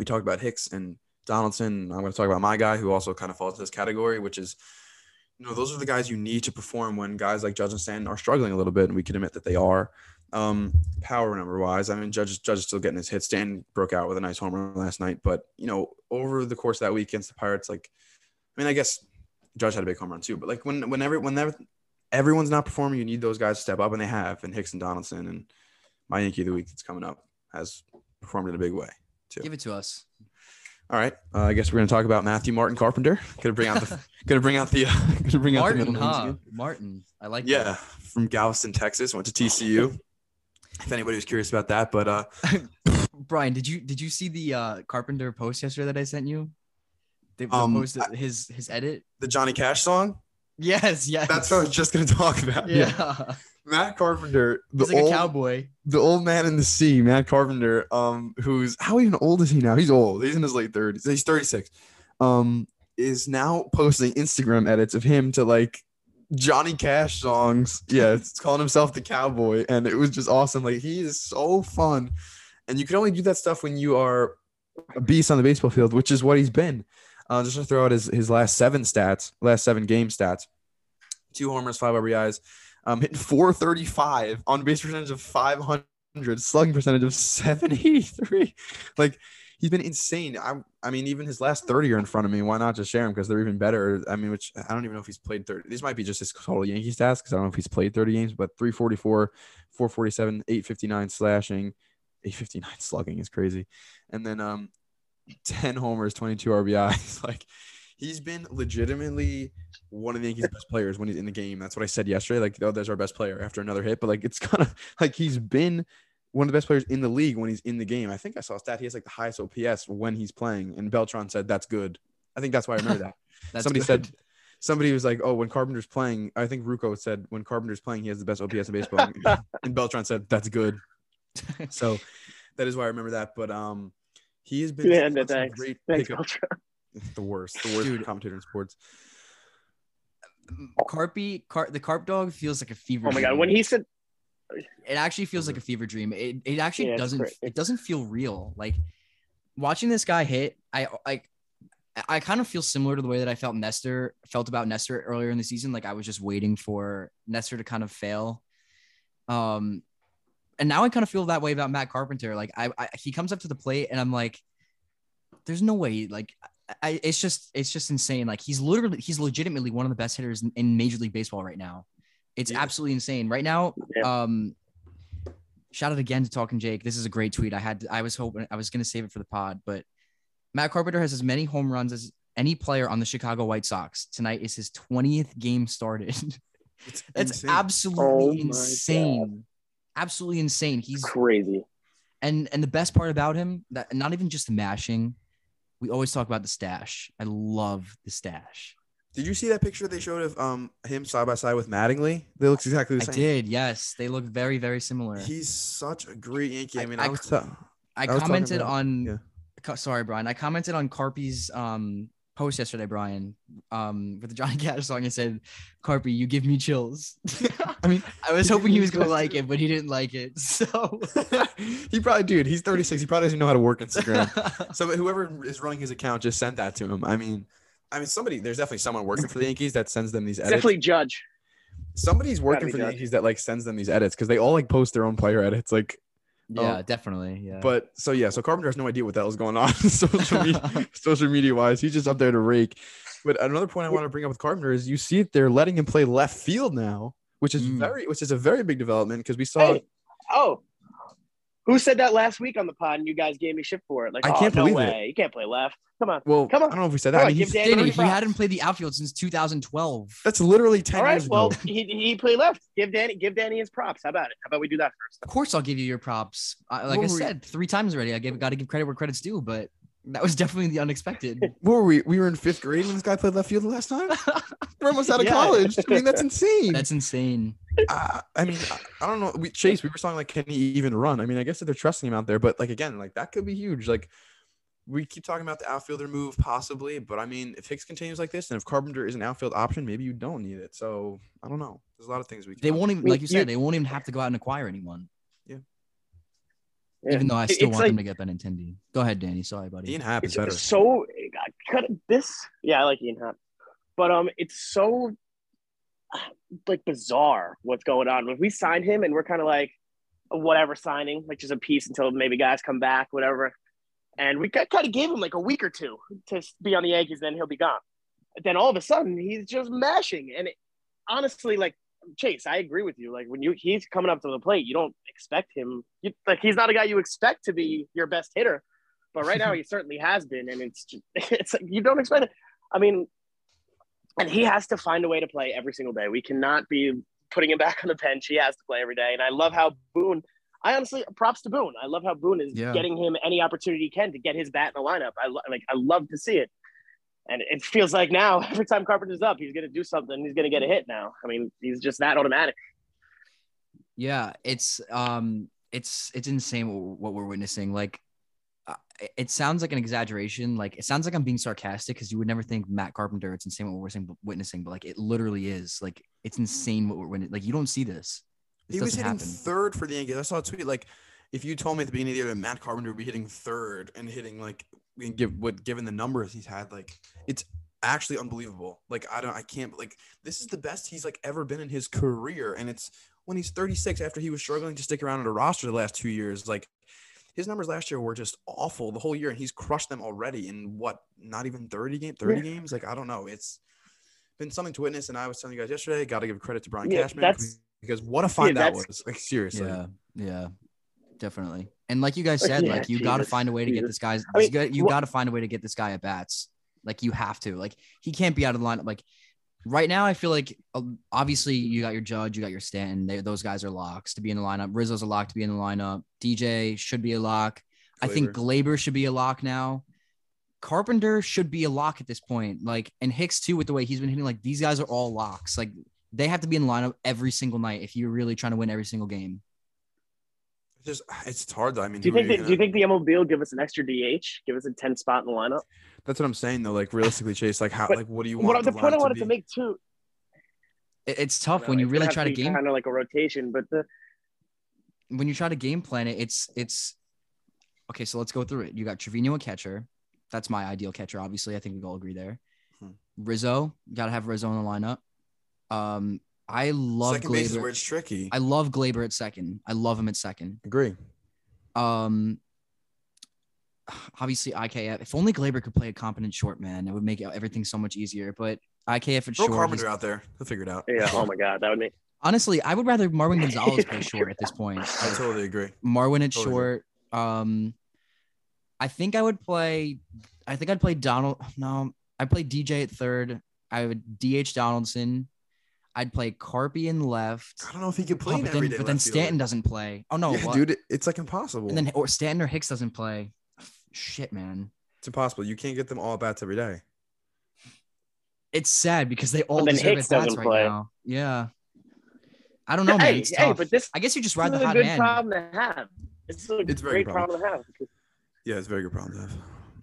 S2: we talked about Hicks and Donaldson. I'm going to talk about my guy who also kind of falls into this category, which is you know those are the guys you need to perform when guys like Judge and Stanton are struggling a little bit, and we can admit that they are. Um, power number wise, I mean, Judge Judge is still getting his hits. Stanton broke out with a nice home run last night, but you know over the course of that week against the Pirates, like I mean, I guess Judge had a big home run too, but like when whenever whenever everyone's not performing, you need those guys to step up, and they have. And Hicks and Donaldson and my Yankee of the week that's coming up has performed in a big way too.
S1: give it to us.
S2: All right, uh, I guess we're gonna talk about Matthew Martin Carpenter. Gonna bring out the gonna bring out the uh, gonna bring out
S1: Martin,
S2: the middle names
S1: huh?
S2: again.
S1: Martin, I like.
S2: Yeah,
S1: that.
S2: from Galveston, Texas. Went to TCU. if anybody was curious about that, but uh,
S1: Brian, did you did you see the uh, Carpenter post yesterday that I sent you? The, the
S2: Um,
S1: post his his edit.
S2: the Johnny Cash song.
S1: Yes, yes.
S2: That's what I was just gonna talk about.
S1: Yeah,
S2: Matt Carpenter, the
S1: like
S2: old,
S1: cowboy.
S2: the old man in the sea, Matt Carpenter, um, who's how even old is he now? He's old. He's in his late thirties. He's thirty six. Um, is now posting Instagram edits of him to like Johnny Cash songs. Yeah, it's calling himself the cowboy, and it was just awesome. Like he is so fun, and you can only do that stuff when you are a beast on the baseball field, which is what he's been. Uh, just to throw out his his last seven stats, last seven game stats: two homers, five RBIs, um, hitting 435 on base percentage of 500, slugging percentage of 783. Like he's been insane. I, I mean, even his last 30 are in front of me. Why not just share them because they're even better? I mean, which I don't even know if he's played 30. These might be just his total Yankees stats because I don't know if he's played 30 games, but 344, 447, 859 slashing, 859 slugging is crazy. And then um 10 homers, 22 RBIs. like he's been legitimately one of the Yankees' best players when he's in the game. That's what I said yesterday. Like, oh, there's our best player after another hit. But like, it's kind of like he's been one of the best players in the league when he's in the game. I think I saw a stat. He has like the highest OPS when he's playing, and Beltran said that's good. I think that's why I remember that. Somebody
S1: good.
S2: said somebody was like, "Oh, when Carpenter's playing," I think Ruco said when Carpenter's playing, he has the best OPS in baseball, and Beltran said that's good. So that is why I remember that. But um, he has been
S3: Yeah,
S2: some
S3: no, thanks.
S2: great
S3: Thanks,
S2: pickup.
S3: Beltran.
S2: It's the worst, the worst
S1: Dude.
S2: commentator in sports.
S1: Carpy, Car- the Carp Dog feels like a fever.
S3: Oh my god,
S1: dream.
S3: when he said
S1: it actually feels like a fever dream. It it actually
S3: Yeah,
S1: doesn't it doesn't feel real. Like watching this guy hit, I like I kind of feel similar to the way that I felt Nestor felt about Nestor earlier in the season. Like I was just waiting for Nestor to kind of fail. Um and now I kind of feel that way about Matt Carpenter. Like I, I he comes up to the plate and I'm like, there's no way. Like I, it's just it's just insane. Like he's literally he's legitimately one of the best hitters in, in Major League Baseball right now. It's
S2: Yeah.
S1: absolutely insane. Right now,
S3: Yeah.
S1: um shout out again to Talking Jake. This is a great tweet. I had I was hoping I was gonna save it for the pod, but Matt Carpenter has as many home runs as any player on the Chicago White Sox. Tonight is his 20th game started.
S2: It's
S1: That's
S2: insane.
S1: absolutely
S3: Oh my
S1: insane. Absolutely insane. He's
S3: crazy.
S1: and and the best part about him that not even just the mashing we always talk about the stash i love the stash
S2: Did you see that picture they showed of um him side by side with Mattingly? They look exactly the same.
S1: I did. Yes, they look very very similar.
S2: He's such a great Yankee. I mean,
S1: I
S2: I, was
S1: I,
S2: I was talking
S1: commented on.
S2: yeah.
S1: Sorry, Brian. I commented on Carpy's um post yesterday, Brian, um with the Johnny Cash song. and said, "Carpy, you give me chills."
S2: I mean,
S1: I was hoping he was gonna like it, but he didn't like it. So
S2: he probably, dude, he's 36. He probably doesn't know how to work Instagram. so whoever is running his account just sent that to him. I mean, I mean, somebody, there's definitely someone working for the Yankees that sends them these edits.
S3: Definitely Judge.
S2: Somebody's working
S3: be
S2: for the
S3: Judge.
S2: Yankees that like sends them these edits because they all like post their own player edits. Like,
S1: yeah,
S2: Oh.
S1: definitely. Yeah.
S2: but so yeah, so Carpenter has no idea what the hell's going on social media, social media wise. He's just up there to rake. But another point I want to bring up with Carpenter is you see it, they're letting him play left field now, which is
S1: Mm.
S2: very, which is a very big development because we saw.
S3: Hey, oh, who said that last week on the pod and you guys gave me shit for it? Like,
S2: I
S3: oh,
S2: can't
S3: no
S2: believe it.
S3: way. You can't play left. Come on.
S2: Well,
S3: Come on.
S2: I don't know if we said that.
S3: Come
S2: I mean, he's,
S3: Dan-
S1: Danny,
S3: Danny
S1: he hadn't played the outfield since 2012.
S2: that's literally 10
S3: All right.
S2: years
S3: Well,
S2: ago.
S3: he, he played left. Give Danny give Danny his props. How about it? How about we do that first?
S1: Of course, I'll give you your props. I, like I
S2: What we-
S1: said three times already, I give got to give credit where credit's due, but that was definitely the unexpected.
S2: What were we? We were in fifth grade when this guy played left field the last time. We're almost out of
S3: Yeah.
S2: college. I mean, that's insane.
S1: That's insane.
S2: uh, I mean, I, I don't know. We Chase, we were talking like, can he even run? I mean, I guess that they're trusting him out there, but like again, like that could be huge. Like we keep talking about the outfielder move possibly, but I mean, if Hicks continues like this, and if Carpenter is an outfield option, maybe you don't need it. So I don't know. There's a lot of things we. Can
S1: They won't even, like you said, they won't even have to go out and acquire anyone.
S3: Yeah.
S1: Even though I still
S3: it's
S1: want them to
S3: like-
S1: get Benintendi. Go ahead, Danny. Sorry, buddy.
S2: Ian Happ is better.
S3: so cut this. Yeah, I like Ian Happ, but um, it's so like bizarre what's going on. When we signed him, and we're kind of like whatever signing, like just a piece until maybe guys come back, whatever. And we kind of gave him like a week or two to be on the Yankees, then he'll be gone. Then all of a sudden, he's just mashing. And it, honestly, like Chase, I agree with you. Like when you he's coming up to the plate, you don't expect him. You, like he's not a guy you expect to be your best hitter. But right now, he certainly has been, and it's just, it's like you don't expect it. I mean, and he has to find a way to play every single day. We cannot be putting him back on the bench. He has to play every day, and I love how Boone. I honestly props to Boone. I love how Boone is
S1: Yeah.
S3: getting him any opportunity he can to get his bat in the lineup. I lo- like. I love to see it, and it feels like now every time Carpenter's up, he's going to do something. He's going to get a hit now. I mean, he's just that automatic.
S1: Yeah, it's um, it's it's insane what, what we're witnessing. Like, uh, it- it sounds like an exaggeration. Like, it sounds like I'm being sarcastic because you would never think Matt Carpenter. It's insane what we're saying, witnessing, but like, it literally is. Like, it's insane what we're witnessing. Like, you don't see this. This
S2: He was hitting
S1: happen.
S2: third for the Yankees. I saw a tweet like, if you told me at the beginning of the year that Matt Carpenter would be hitting third and hitting like, we can give what given the numbers he's had, like it's actually unbelievable. Like I don't, I can't like this is the best he's like ever been in his career, and it's when he's 36 after he was struggling to stick around on a roster the last two years. Like his numbers last year were just awful the whole year, and he's crushed them already in what not even 30 game 30 games. Like I don't know, it's been something to witness. And I was telling you guys yesterday, got to give credit to Brian
S3: Yeah,
S2: Cashman
S3: that's-
S2: because what a find that was. Like seriously.
S1: Yeah, yeah, definitely. And like you guys said,
S3: yeah,
S1: like you got to find a way to get this guy's.
S3: I mean,
S1: you got- you
S3: wha-
S1: got to find a way to get this guy at bats. Like you have to. Like he can't be out of the lineup. Like right now, I feel like uh, obviously you got your Judge, you got your Stanton. They, those guys are locks to be in the lineup. Rizzo's a lock to be in the lineup. DJ should be a lock. I think Gleyber should be a lock now. Carpenter should be a lock at this point. Like, and Hicks too, with the way he's been hitting. Like, these guys are all locks. Like, they have to be in the lineup every single night if you're really trying to win every single game.
S2: It's just it's hard though. I mean,
S3: Do you think that,
S2: gonna-
S3: do you think the MLB will give us an extra DH, give us a ten spot in the lineup?
S2: that's what I'm saying though? Like realistically, Chase, like how
S3: But
S2: like what do you want?
S3: What
S2: want
S3: the point I wanted
S2: be?
S3: to make too.
S1: It's tough when you really try to game
S3: kind of like a rotation, but the
S1: when you try to game plan it. It's it's okay. So let's go through it. You got Trevino a catcher. That's my ideal catcher. Obviously, I think we all agree there.
S2: Hmm.
S1: Rizzo, got to have Rizzo in the lineup. Um, I love
S2: Second base is
S1: Gleyber.
S2: where it's tricky.
S1: I love Gleyber at second. I love him at second.
S2: agree.
S1: Um, obviously IKF. If only Gleyber could play a competent short man, it would make everything so much easier. But IKF at
S2: Throw
S1: short.
S2: Carpenter
S1: he's-
S2: out there. He'll figure it out.
S3: yeah, oh my god, that would make
S1: Honestly, I would rather Marwin Gonzalez play short at this point.
S2: I totally agree.
S1: Marwin at
S2: Totally
S1: short. Um, I think I would play. I think I'd play Donald. No, I'd play DJ at third. I would DH Donaldson. I'd play Carpy in left.
S2: I don't know if he could play
S1: Oh, but then,
S2: everyday
S1: but then
S2: left fielder.
S1: Stanton doesn't play. Oh no,
S2: yeah, dude, it's like impossible.
S1: and then or Stanton or Hicks doesn't play. Shit, man.
S2: it's impossible. You can't get them all at bats every day.
S1: It's sad because they all
S3: then
S1: deserve
S3: Hicks
S1: bats
S3: doesn't
S1: right
S3: play.
S1: now. Yeah. I don't know, man.
S3: hey,
S1: It's
S3: hey,
S1: tough.
S3: but this,
S1: I guess you just
S3: this
S1: ride the
S3: is a
S1: hot
S3: good
S1: hand.
S3: problem to have. It's a
S2: It's
S3: great
S2: good
S3: problem to have.
S2: Yeah, it's a very good problem to have.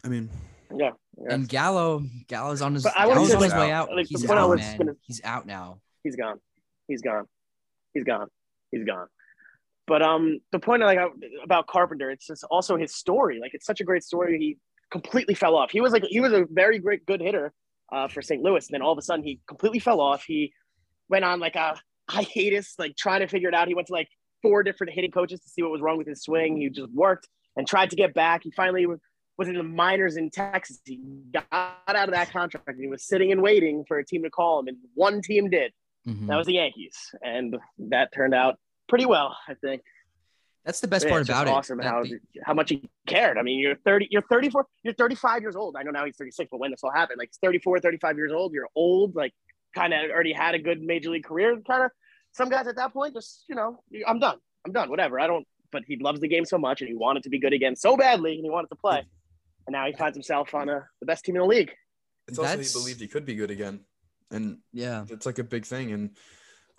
S2: I mean,
S3: Yeah. yeah.
S1: And Gallo, Gallo's on his,
S3: But I wanna
S1: Gallo's on his
S2: this-
S1: way out.
S3: like,
S1: He's out, man.
S3: gonna-
S1: He's out now.
S3: He's gone. He's gone. He's gone. He's gone. But um, the point like about Carpenter, it's just also his story. Like it's such a great story. He completely fell off. He was like he was a very great good hitter uh, for St. Louis, and then all of a sudden he completely fell off. He went on like a hiatus, like trying to figure it out. He went to like four different hitting coaches to see what was wrong with his swing. He just worked and tried to get back. He finally was in the minors in Texas. He got out of that contract he was sitting and waiting for a team to call him, and one team did.
S1: Mhm.
S3: That was the Yankees, and that turned out pretty well, I think.
S1: That's the best
S3: Yeah,
S1: part
S3: it's just
S1: about it.
S3: Awesome how
S1: the-
S3: how much he cared. I mean, you're 30, you're 34, you're 35 years old. I know now he's 36, but when this all happened, like 34, 35 years old, you're old, like kind of already had a good major league career. Kind of some guys at that point, just you know, I'm done, I'm done, whatever. I don't. But he loves the game so much, and he wanted to be good again so badly, and he wanted to play. And now he finds himself on a, the best team in the league.
S2: it's also
S1: That's-
S2: he believed he could be good again, and
S1: yeah.
S2: it's like a big thing. And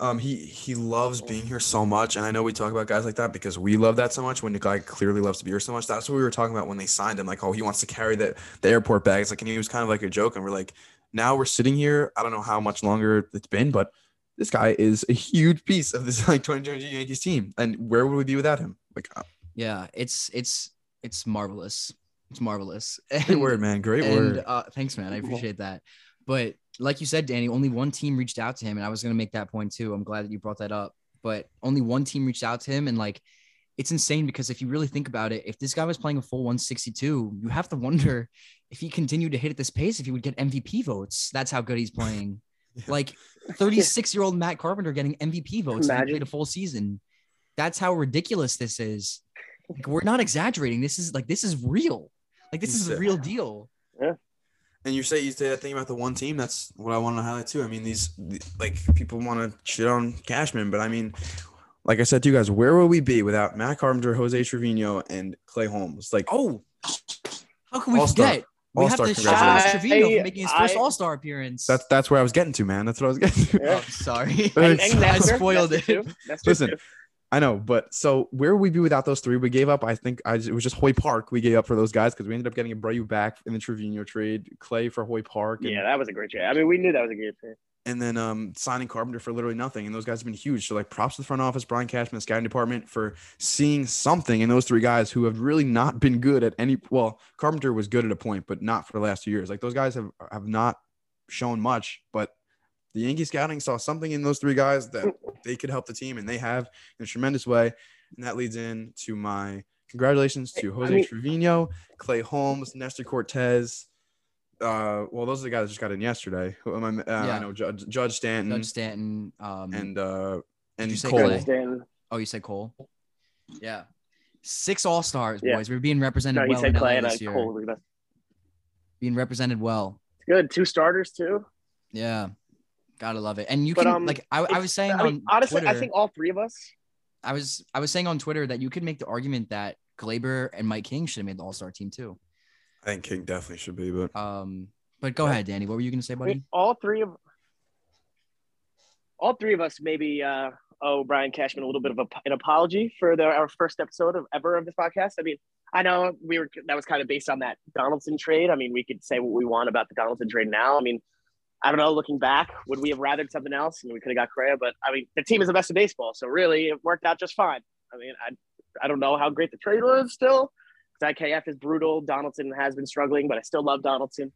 S2: um, he he loves being here so much. And I know we talk about guys like that because we love that so much. When the guy clearly loves to be here so much, that's what we were talking about when they signed him. Like, oh, he wants to carry the the airport bags. Like, and he was kind of like a joke. And we're like, now we're sitting here. I don't know how much longer it's been, but this guy is a huge piece of this like 2020 Yankees team. And where would we be without him? Like, uh,
S1: Yeah. It's it's it's marvelous. It's marvelous.
S2: great word, man. Great
S1: and
S2: word.
S1: uh, thanks, man. I appreciate that. But like you said, Danny, only one team reached out to him, and I was gonna make that point too. I'm glad that you brought that up. But only one team reached out to him, and like, it's insane because if you really think about it, if this guy was playing a full 162, you have to wonder if he continued to hit at this pace, if he would get MVP votes. That's how good he's playing.
S2: Yeah.
S1: Like 36 year old Matt Carpenter getting MVP votes if he played a full season. That's how ridiculous this is. Like, we're not exaggerating. This is like this is real. Like this is a real deal.
S2: And you say you say that thing about the one team. That's what I want to highlight too. I mean, these like people want to shit on Cashman, but I mean, like I said to you guys, where would we be without Matt Carpenter, Jose Trevino, and Clay Holmes? Like,
S1: Oh, how can we
S2: All-star.
S1: forget? We have
S2: All-star,
S1: to shout out
S3: congratulations.
S1: Trevino
S3: I-
S1: for making his first All Star appearance.
S2: that's that's where I was getting to, man. That's what I was getting to.
S3: Yeah.
S1: oh, sorry.
S3: And,
S2: It's-
S3: and
S1: I spoiled
S3: Nestor
S1: it.
S3: too. Nestor
S2: Listen,
S3: too.
S2: I know, but so where would we be without those three? We gave up. I think I, it was just Hoy Park. We gave up for those guys because we ended up getting Abreu back in the Trevino trade, Clay for Hoy Park, and,
S3: Yeah, that was a great trade. I mean, we knew that was a good trade.
S2: and then um, signing Carpenter for literally nothing. And those guys have been huge. So like props to the front office, Brian Cashman, the scouting department for seeing something in those three guys who have really not been good at any. Well, Carpenter was good at a point, but not for the last two years. Like those guys have have not shown much, but the Yankee scouting saw something in those three guys that they could help the team, and they have in a tremendous way. And that leads in to my congratulations to
S3: I
S2: Jose
S3: mean-
S2: Trevino, Clay Holmes, Nestor Cortes. Uh, well, those are the guys that just got in yesterday. Who am I? Uh,
S1: Yeah.
S2: I know Judge, Judge Stanton
S1: Judge Stanton. Um,
S2: and uh and
S1: you say
S2: Cole.
S3: Stanton.
S1: oh, you said Cole. Yeah, six All Stars,
S3: Yeah.
S1: boys. We're being represented
S3: No, he
S1: well
S3: said
S1: in
S3: Clay
S1: LA
S3: and
S1: this year.
S3: Cole. was the best.
S1: Being represented well.
S3: It's Good. Two starters too.
S1: Yeah, gotta love it. And you
S3: But,
S1: can
S3: um,
S1: like I, I was saying
S3: I mean,
S1: on
S3: honestly,
S1: Twitter,
S3: I think all three of us.
S1: I was I was saying on Twitter that you could make the argument that Gleyber and Mike King should have made the All Star team too.
S2: I think King definitely should be, but
S1: Um, but go ahead, Danny. What were you gonna say,
S3: I
S1: buddy?
S3: mean, all three of all three of us maybe uh, owe Brian Cashman a little bit of a, an apology for the, our first episode of ever of this podcast. I mean, I know we were that was kind of based on that Donaldson trade. I mean, we could say what we want about the Donaldson trade now. I mean, I don't know. Looking back, would we have rathered something else? I mean, we could have got Correa, but I mean, the team is the best in baseball, so really, it worked out just fine. I mean, I I don't know how great the trade was still. because IKF is brutal. Donaldson has been struggling, but I still love Donaldson.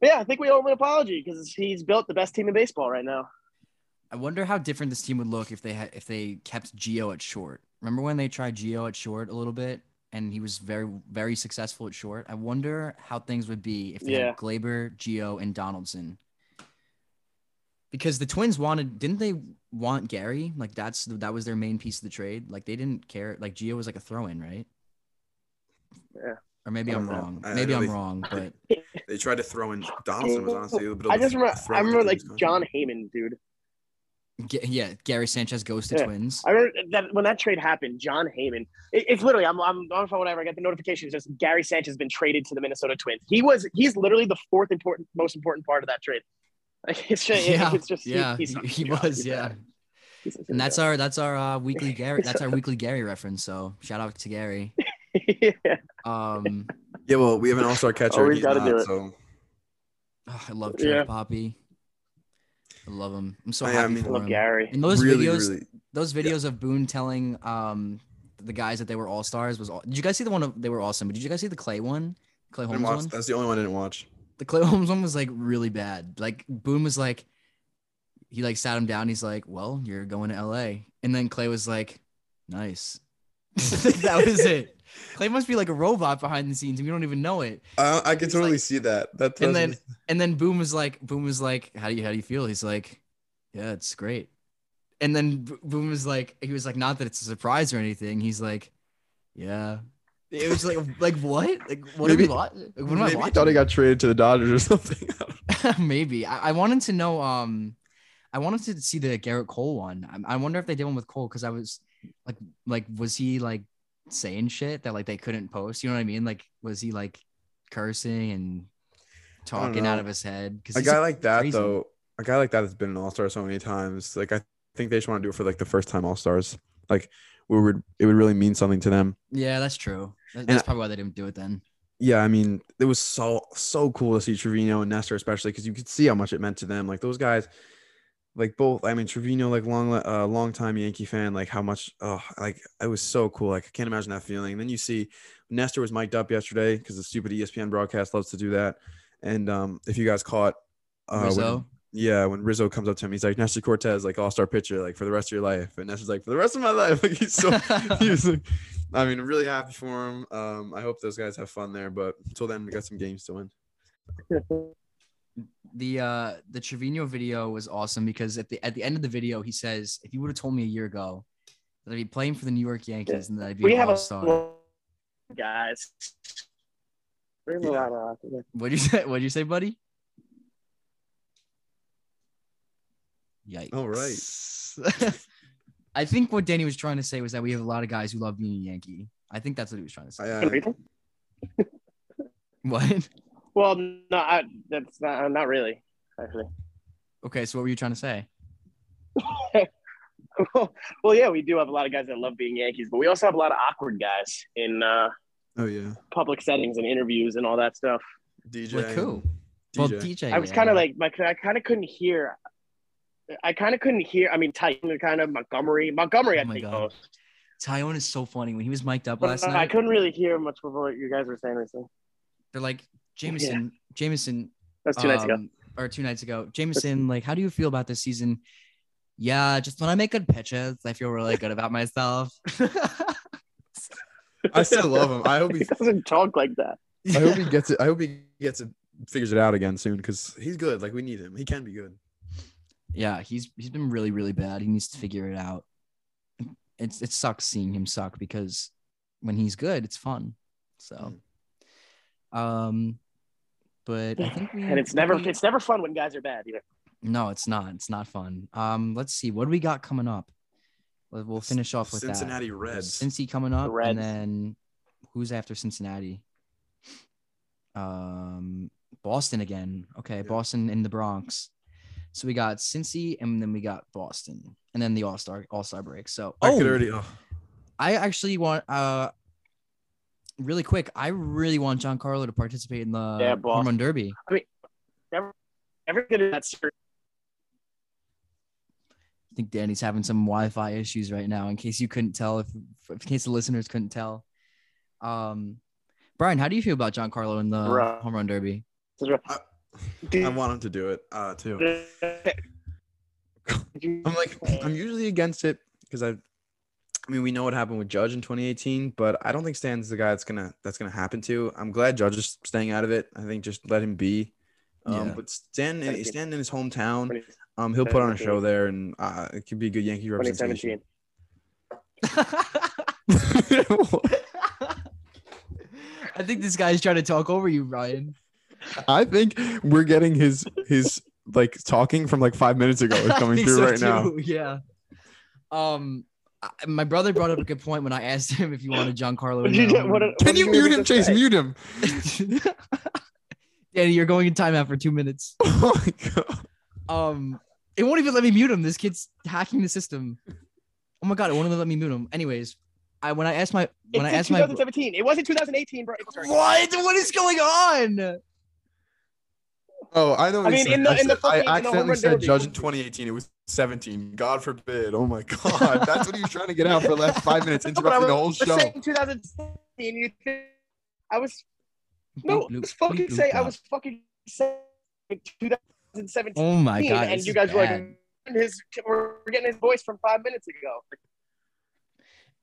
S3: But yeah, I think we owe him an apology because he's built the best team in baseball right now.
S1: I wonder how different this team would look if they had if they kept Geo at short. Remember when they tried Geo at short a little bit and he was very very successful at short. I wonder how things would be if they
S3: Yeah.
S1: had Gleyber, Geo, and Donaldson. Because the Twins wanted, didn't they want Gary? Like that's that was their main piece of the trade. Like they didn't care. Like Geo was like a throw-in, right?
S3: Yeah.
S1: Or maybe
S2: I
S1: I'm
S2: know.
S1: wrong.
S2: I- I
S1: Maybe
S2: know
S1: I'm
S2: they-
S1: wrong, but
S2: they tried to throw in Donaldson was honestly a little bit of
S3: I
S2: a
S3: just remember,
S2: throw
S3: I remember like Jon
S2: contract.
S3: Heyman, dude.
S1: Ga- yeah, Gary Sanchez goes to
S3: Yeah.
S1: Twins.
S3: I remember that when that trade happened, Jon Heyman. It, it's literally, I'm, I'm on phone, whatever. I get the notification. It's just Gary Sanchez has been traded to the Minnesota Twins. He was, he's literally the fourth important, most important part of that trade. Like, it's just,
S1: Yeah,
S3: it's just he-
S1: yeah,
S3: he's
S1: he,
S3: not
S1: he was,
S3: He's
S1: yeah.
S3: bad.
S1: And that's our that's our uh, weekly Gary. That's our weekly Gary reference. So shout out to Gary.
S3: yeah.
S1: Um,
S2: Yeah, well, we have an all-star catcher.
S3: Always
S2: he's
S3: gotta
S2: not,
S3: do it.
S2: So
S1: oh, I love Trevor
S3: Yeah.
S1: Poppy. I love him. I'm so
S2: I- I
S1: happy
S2: mean-
S1: for
S3: Love
S1: him.
S3: Gary.
S1: And those
S2: really,
S1: videos,
S2: really.
S1: those videos of Boone telling um the guys that they were all stars was. All, did you guys see the one of they were awesome? But did you guys see the Clay one? Clay
S2: I
S1: Holmes
S2: didn't watch,
S1: one.
S2: that's the only one I didn't watch.
S1: The Clay Holmes one was like really bad. Like Boone was like, he like sat him down. He's like, "Well, you're going to L.A." And then Clay was like, "Nice." that was it. Clay must be like a robot behind the scenes, and we don't even know it.
S2: I, I can totally
S1: like-
S2: see that. That
S1: And then and then Boone was like, Boone was like, "How do you how do you feel?" He's like, "Yeah, it's great." And then Boone was like, he was like, "Not that it's a surprise or anything." He's like, "Yeah." It was like, like what? Like what
S2: Maybe-
S1: are we watching? What am I
S2: maybe he thought he got traded to the Dodgers or something.
S1: Maybe I, I wanted to know. Um, I wanted to see the Gerrit Cole one. I, I wonder if they did one with Cole because I was like, like, was he like saying shit that like they couldn't post? You know what I mean? Like, was he like cursing and talking out of his head? Because
S2: a guy like that
S1: crazy.
S2: though, a guy like that has been an All Star so many times. Like I think they just want to do it for like the first time All Stars. Like we would, it would really mean something to them.
S1: yeah, that's true. That-
S2: And-
S1: That's probably why they didn't do it then.
S2: Yeah, I mean, it was so so cool to see Trevino and Nestor, especially because you could see how much it meant to them. Like those guys, like both. I mean, Trevino, like long, uh, long time Yankee fan. Like how much, oh, like it was so cool. Like I can't imagine that feeling. And then you see Nestor was mic'd up yesterday because the stupid ESPN broadcast loves to do that. And um, if you guys caught uh, when-
S1: Rizzo.
S2: Yeah, when Rizzo comes up to him, he's like Nestor Cortes, like all star pitcher, like for the rest of your life. And Nestor's like for the rest of my life. Like he's so he was like, I mean, really happy for him. Um, I hope those guys have fun there. But until then, we got some games to win.
S1: the uh the Trevino video was awesome because at the at the end of the video he says, "If you would have told me a year ago that I'd be playing for the New York Yankees and that I'd be
S3: we
S1: an
S3: have
S1: all
S3: a
S1: star."
S3: lot guys. We have a
S2: Yeah.
S1: What'd you say? What'd you say, buddy? Yikes.
S2: All
S1: right. I think what Danny was trying to say was that we have a lot of guys who love being a Yankee. I think that's what he was trying to say.
S2: I, uh,
S1: What?
S3: Well, no, I, that's not not really actually.
S1: Okay, so what were you trying to say?
S3: well, yeah, we do have a lot of guys that love being Yankees, but we also have a lot of awkward guys in uh,
S2: oh yeah,
S3: public settings and interviews and all that stuff.
S2: DJ.
S1: Like who?
S2: and
S1: Well,
S2: DJ.
S1: DJ.
S3: I was
S1: yeah.
S3: kind of like my I kind of couldn't hear. I kind of couldn't hear. I mean, Titan kind of Montgomery. Montgomery, I
S1: Oh my
S3: think
S1: God.
S3: most.
S1: Taillon is so funny when he was mic'd up
S3: But
S1: last
S3: I
S1: night.
S3: I couldn't really hear much of what you guys were saying recently.
S1: They're like Jameson, Jameson,
S3: That's two nights ago.
S1: um, or two nights ago. Jameson, like, how do you feel about this season? Yeah, just when I make good pitches, I feel really good about myself.
S2: I still love him. I hope
S3: He
S2: he.
S3: doesn't talk like that.
S2: I hope he gets it. I hope he gets it. Figures it out again soon because he's good. Like we need him. He can be good.
S1: Yeah, he's he's been really really bad. He needs to figure it out. It's it sucks seeing him suck because when he's good, it's fun. So, um, but I think we
S3: And it's never
S1: we-
S3: it's never fun when guys are bad either.
S1: no, it's not. It's not fun. Um, let's see what do we got coming up. We'll we'll finish off with
S2: Cincinnati
S1: that.
S2: Reds.
S1: Cincy coming up,
S3: Reds.
S1: and then who's after Cincinnati? Um, Boston again. Okay,
S2: Yeah.
S1: Boston in the Bronx. So we got Cincy, and then we got Boston, and then the All Star All Star break. So
S2: I
S1: oh,
S2: could already. Oh,
S1: I actually want uh, really quick. I really want Giancarlo to participate in the
S3: Yeah,
S1: home
S3: Boston.
S1: run derby.
S3: Every good at that shirt.
S1: I think Danny's having some Wi-Fi issues right now. In case you couldn't tell, if in case the listeners couldn't tell, um, Brian, how do you feel about Giancarlo in the
S3: Bruh.
S1: home run derby?
S2: I want him to do it uh, too. I'm like, I'm usually against it because I, I mean, we know what happened with Judge in 2018, but I don't think Stan's the guy that's gonna that's gonna happen to. I'm glad Judge is staying out of it. I think just let him be. Um,
S1: Yeah.
S2: But Stan,
S3: Seventeen.
S2: Stan in his hometown, um, he'll put on a show there, and uh, it could be a good Yankee
S3: 2017.
S2: representation.
S1: I think this guy's trying to talk over you, Brian.
S2: I think we're getting his his like talking from like five minutes ago is coming through
S1: so
S2: right now.
S1: Yeah. Um, I, my brother brought up a good point when I asked him if you wanted Giancarlo.
S3: What
S1: in
S3: did
S1: the
S3: you-
S1: home
S3: what
S2: Can you
S3: what did
S2: mute him, Chase?
S3: say?
S2: Mute him.
S1: Danny, you're going in timeout for two minutes.
S2: Oh my god.
S1: Um, it won't even let me mute him. This kid's hacking the system. Oh my god, it won't even let me mute him. Anyways, I when I asked my when
S3: it's
S1: I asked
S3: in
S1: my
S3: 2017. It wasn't 2018, bro.
S1: What what is going on?
S2: Oh, I know.
S3: I
S2: what he
S3: mean,
S2: said.
S3: in the-
S2: I
S3: in the fucking-
S2: I
S3: in the home
S2: accidentally
S3: run
S2: said
S3: derby.
S2: judge in 2018. It was 17. God forbid. Oh my god, that's what he was trying to get out for the last five minutes,
S3: No, but I
S2: interrupting the whole
S3: was
S2: show.
S3: saying 2016. You think I was no,
S1: Bloop,
S3: I was
S1: bloop,
S3: fucking
S1: bloop,
S3: saying I was fucking saying 2017,
S1: Oh my god,
S3: and you
S1: is
S3: guys were like, his we're getting his voice from five minutes ago.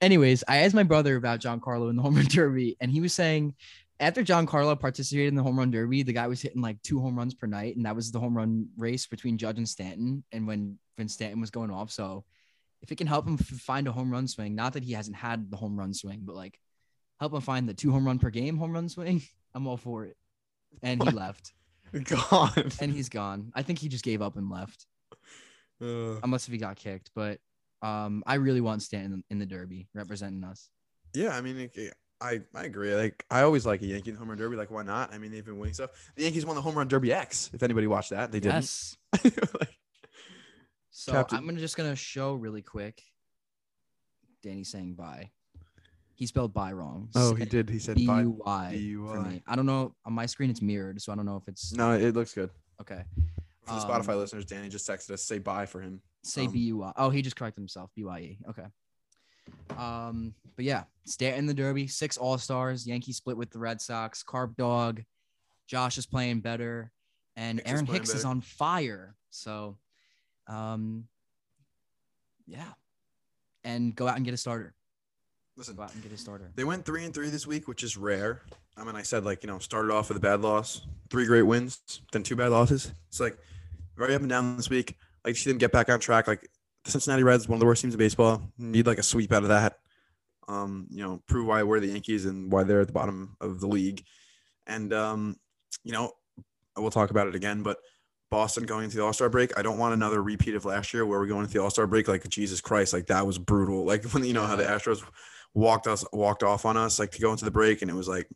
S1: Anyways, I asked my brother about Giancarlo in the home run derby, and he was saying after Giancarlo participated in the home run derby, the guy was hitting like two home runs per night, and that was the home run race between Judge and Stanton. And when when Stanton was going off, so if it can help him f- find a home run swing, not that he hasn't had the home run swing, but like help him find the two home run per game home run swing, I'm all for it. And he
S2: What?
S1: left,
S2: God.
S1: and he's gone. I think he just gave up and left,
S2: Uh,
S1: unless if he got kicked. But um, I really want Stanton in the derby representing us.
S2: yeah, I mean, it- I I agree. Like I always like a Yankee home run derby. Like why not? I mean, they've been winning stuff. The Yankees won the home run derby X. If anybody watched that, they didn't.
S1: Yes.
S2: Like,
S1: So
S2: Captain-
S1: I'm gonna just gonna show really quick. Danny saying bye. He spelled bye wrong.
S2: oh, he did. He said
S1: B
S2: bye.
S1: U Y for me. I don't know. On my screen, it's mirrored, so I don't know if it's
S2: No, it looks good.
S1: okay.
S2: For the Spotify
S1: Um,
S2: listeners, Danny just texted us say bye for him.
S1: Say
S2: Um,
S1: B U Y. Oh, he just corrected himself. B Y E. Okay. Um, but yeah, Stanton in the Derby, six All Stars. Yankees split with the Red Sox. Carp Dog, Josh is playing better, and
S2: Hicks
S1: Aaron
S2: playing
S1: Hicks is on fire. So, um, yeah, and go out and get a starter.
S2: Listen,
S1: Go out and get a starter.
S2: They went three and three this week, which is rare. I mean, I said like you know started off with a bad loss, three great wins, then two bad losses. It's like very up and down this week. Like she didn't get back on track. Like the Cincinnati Reds, one of the worst teams in baseball, need like a sweep out of that. Um, you know, prove why we're the Yankees and why they're at the bottom of the league. And um, you know, we'll talk about it again, but Boston going into the All Star break. I don't want another repeat of last year where we're going into the All Star break. Like Jesus Christ, like that was brutal. Like when you know how the Astros walked us walked off on us like to go into the break and it was like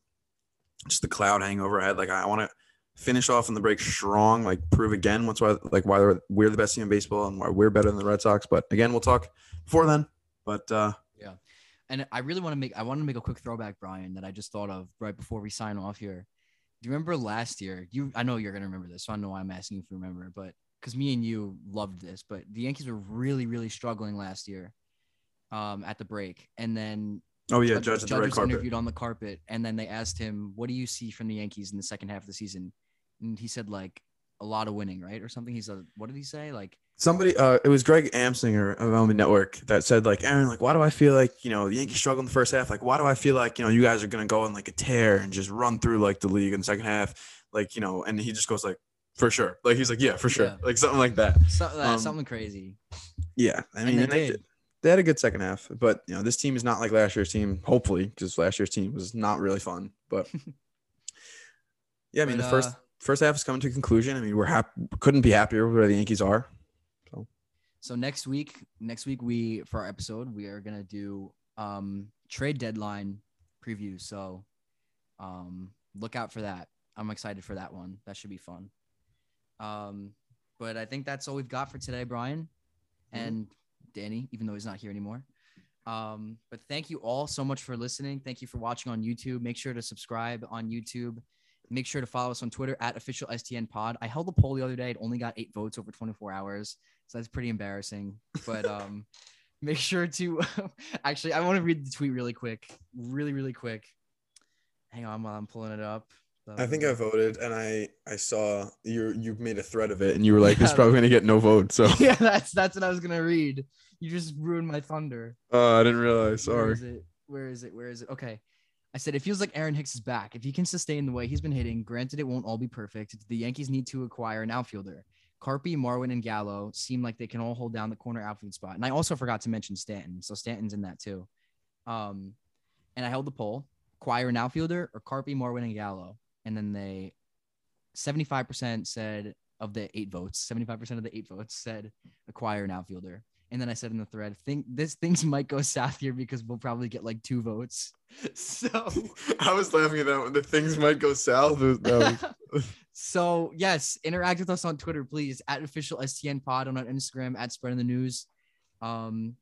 S2: just the cloud hanging over our head like i want to finish off in the break strong like prove again what's why like why we're, the best team in baseball and why we're better than the red sox but again we'll talk before then but uh yeah,
S1: And I really want to make I want to make a quick throwback, Brian, that I just thought of right before we sign off here. Do you remember last year? You I know you're gonna remember this, so I don't know why I'm asking if you remember, but because me and you loved this, but the Yankees were really, really struggling last year um at the break. And then
S2: oh yeah
S1: Judge,
S2: judge, the
S1: Judge
S2: red
S1: was
S2: carpet
S1: interviewed on the carpet, and then they asked him, "What do you see from the Yankees in the second half of the season?" And he said like a lot of winning, right, or something. He said, "What did he say?" Like
S2: somebody uh it was greg amsinger of MLB network that said like aaron like why do i feel like you know the yankees struggle in the first half like why do i feel like you know you guys are gonna go on like a tear and just run through like the league in the second half like you know and he just goes like for sure like he's like yeah for sure
S1: Yeah.
S2: like something like that
S1: so, uh,
S2: Um,
S1: something crazy.
S2: Yeah, I
S1: And
S2: mean,
S1: they
S2: and they,
S1: did.
S2: did. they had a good second half, but you know, this team is not like last year's team. Hopefully, because last year's team was not really fun. But yeah, I mean,
S1: But,
S2: the first
S1: uh,
S2: first half is coming to a conclusion. I mean, we're happy, couldn't be happier with where the Yankees are.
S1: So so next week, next week we for our episode we are gonna do um trade deadline preview. So um look out for that. I'm excited for that one. That should be fun. Um, but I think that's all we've got for today, Brian
S2: Mhm.
S1: and Danny, even though he's not here anymore. Um, but thank you all so much for listening. Thank you for watching on YouTube. Make sure to subscribe on YouTube. Make sure to follow us on Twitter at official STN pod. I held a poll the other day. It only got eight votes over 24 hours. So that's pretty embarrassing. But um, make sure to actually, I want to read the tweet really quick, really, really quick. Hang on while I'm pulling it up.
S2: I think I voted, and I I saw you you made a thread of it, and you were like, "This is
S1: Yeah.
S2: probably gonna get no vote." So
S1: yeah, that's that's what I was gonna read. You just ruined my thunder.
S2: uh, I didn't realize. Sorry.
S1: is it? Where is it? Where is it? Okay. I said it feels like Aaron Hicks is back. If he can sustain the way he's been hitting, granted it won't all be perfect. The Yankees need to acquire an outfielder. Carpy, Marwin, and Gallo seem like they can all hold down the corner outfield spot. And I also forgot to mention Stanton. So Stanton's in that too. Um, and I held the poll: acquire an outfielder or Carpy, Marwin, and Gallo. And then they 75% said of the eight votes, 75% of the eight votes said acquire an outfielder. And then I said in the thread, think this things might go south here because we'll probably get like two votes. So
S2: I was laughing at that one. The things might go south.
S1: So yes, interact with us on Twitter, please. At official STN pod on Instagram at spreading the news. Um,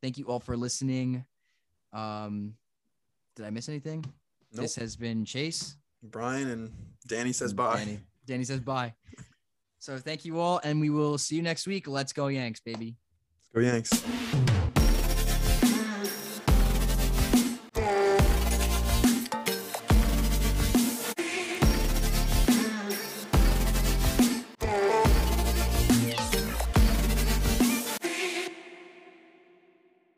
S1: thank you all for listening. Um, did I miss anything?
S2: Nope.
S1: This has been Chase.
S2: Brian and Danny says bye.
S1: Danny. Danny says bye. So thank you all, and we will see you next week. Let's go Yanks, baby.
S2: Go Yanks.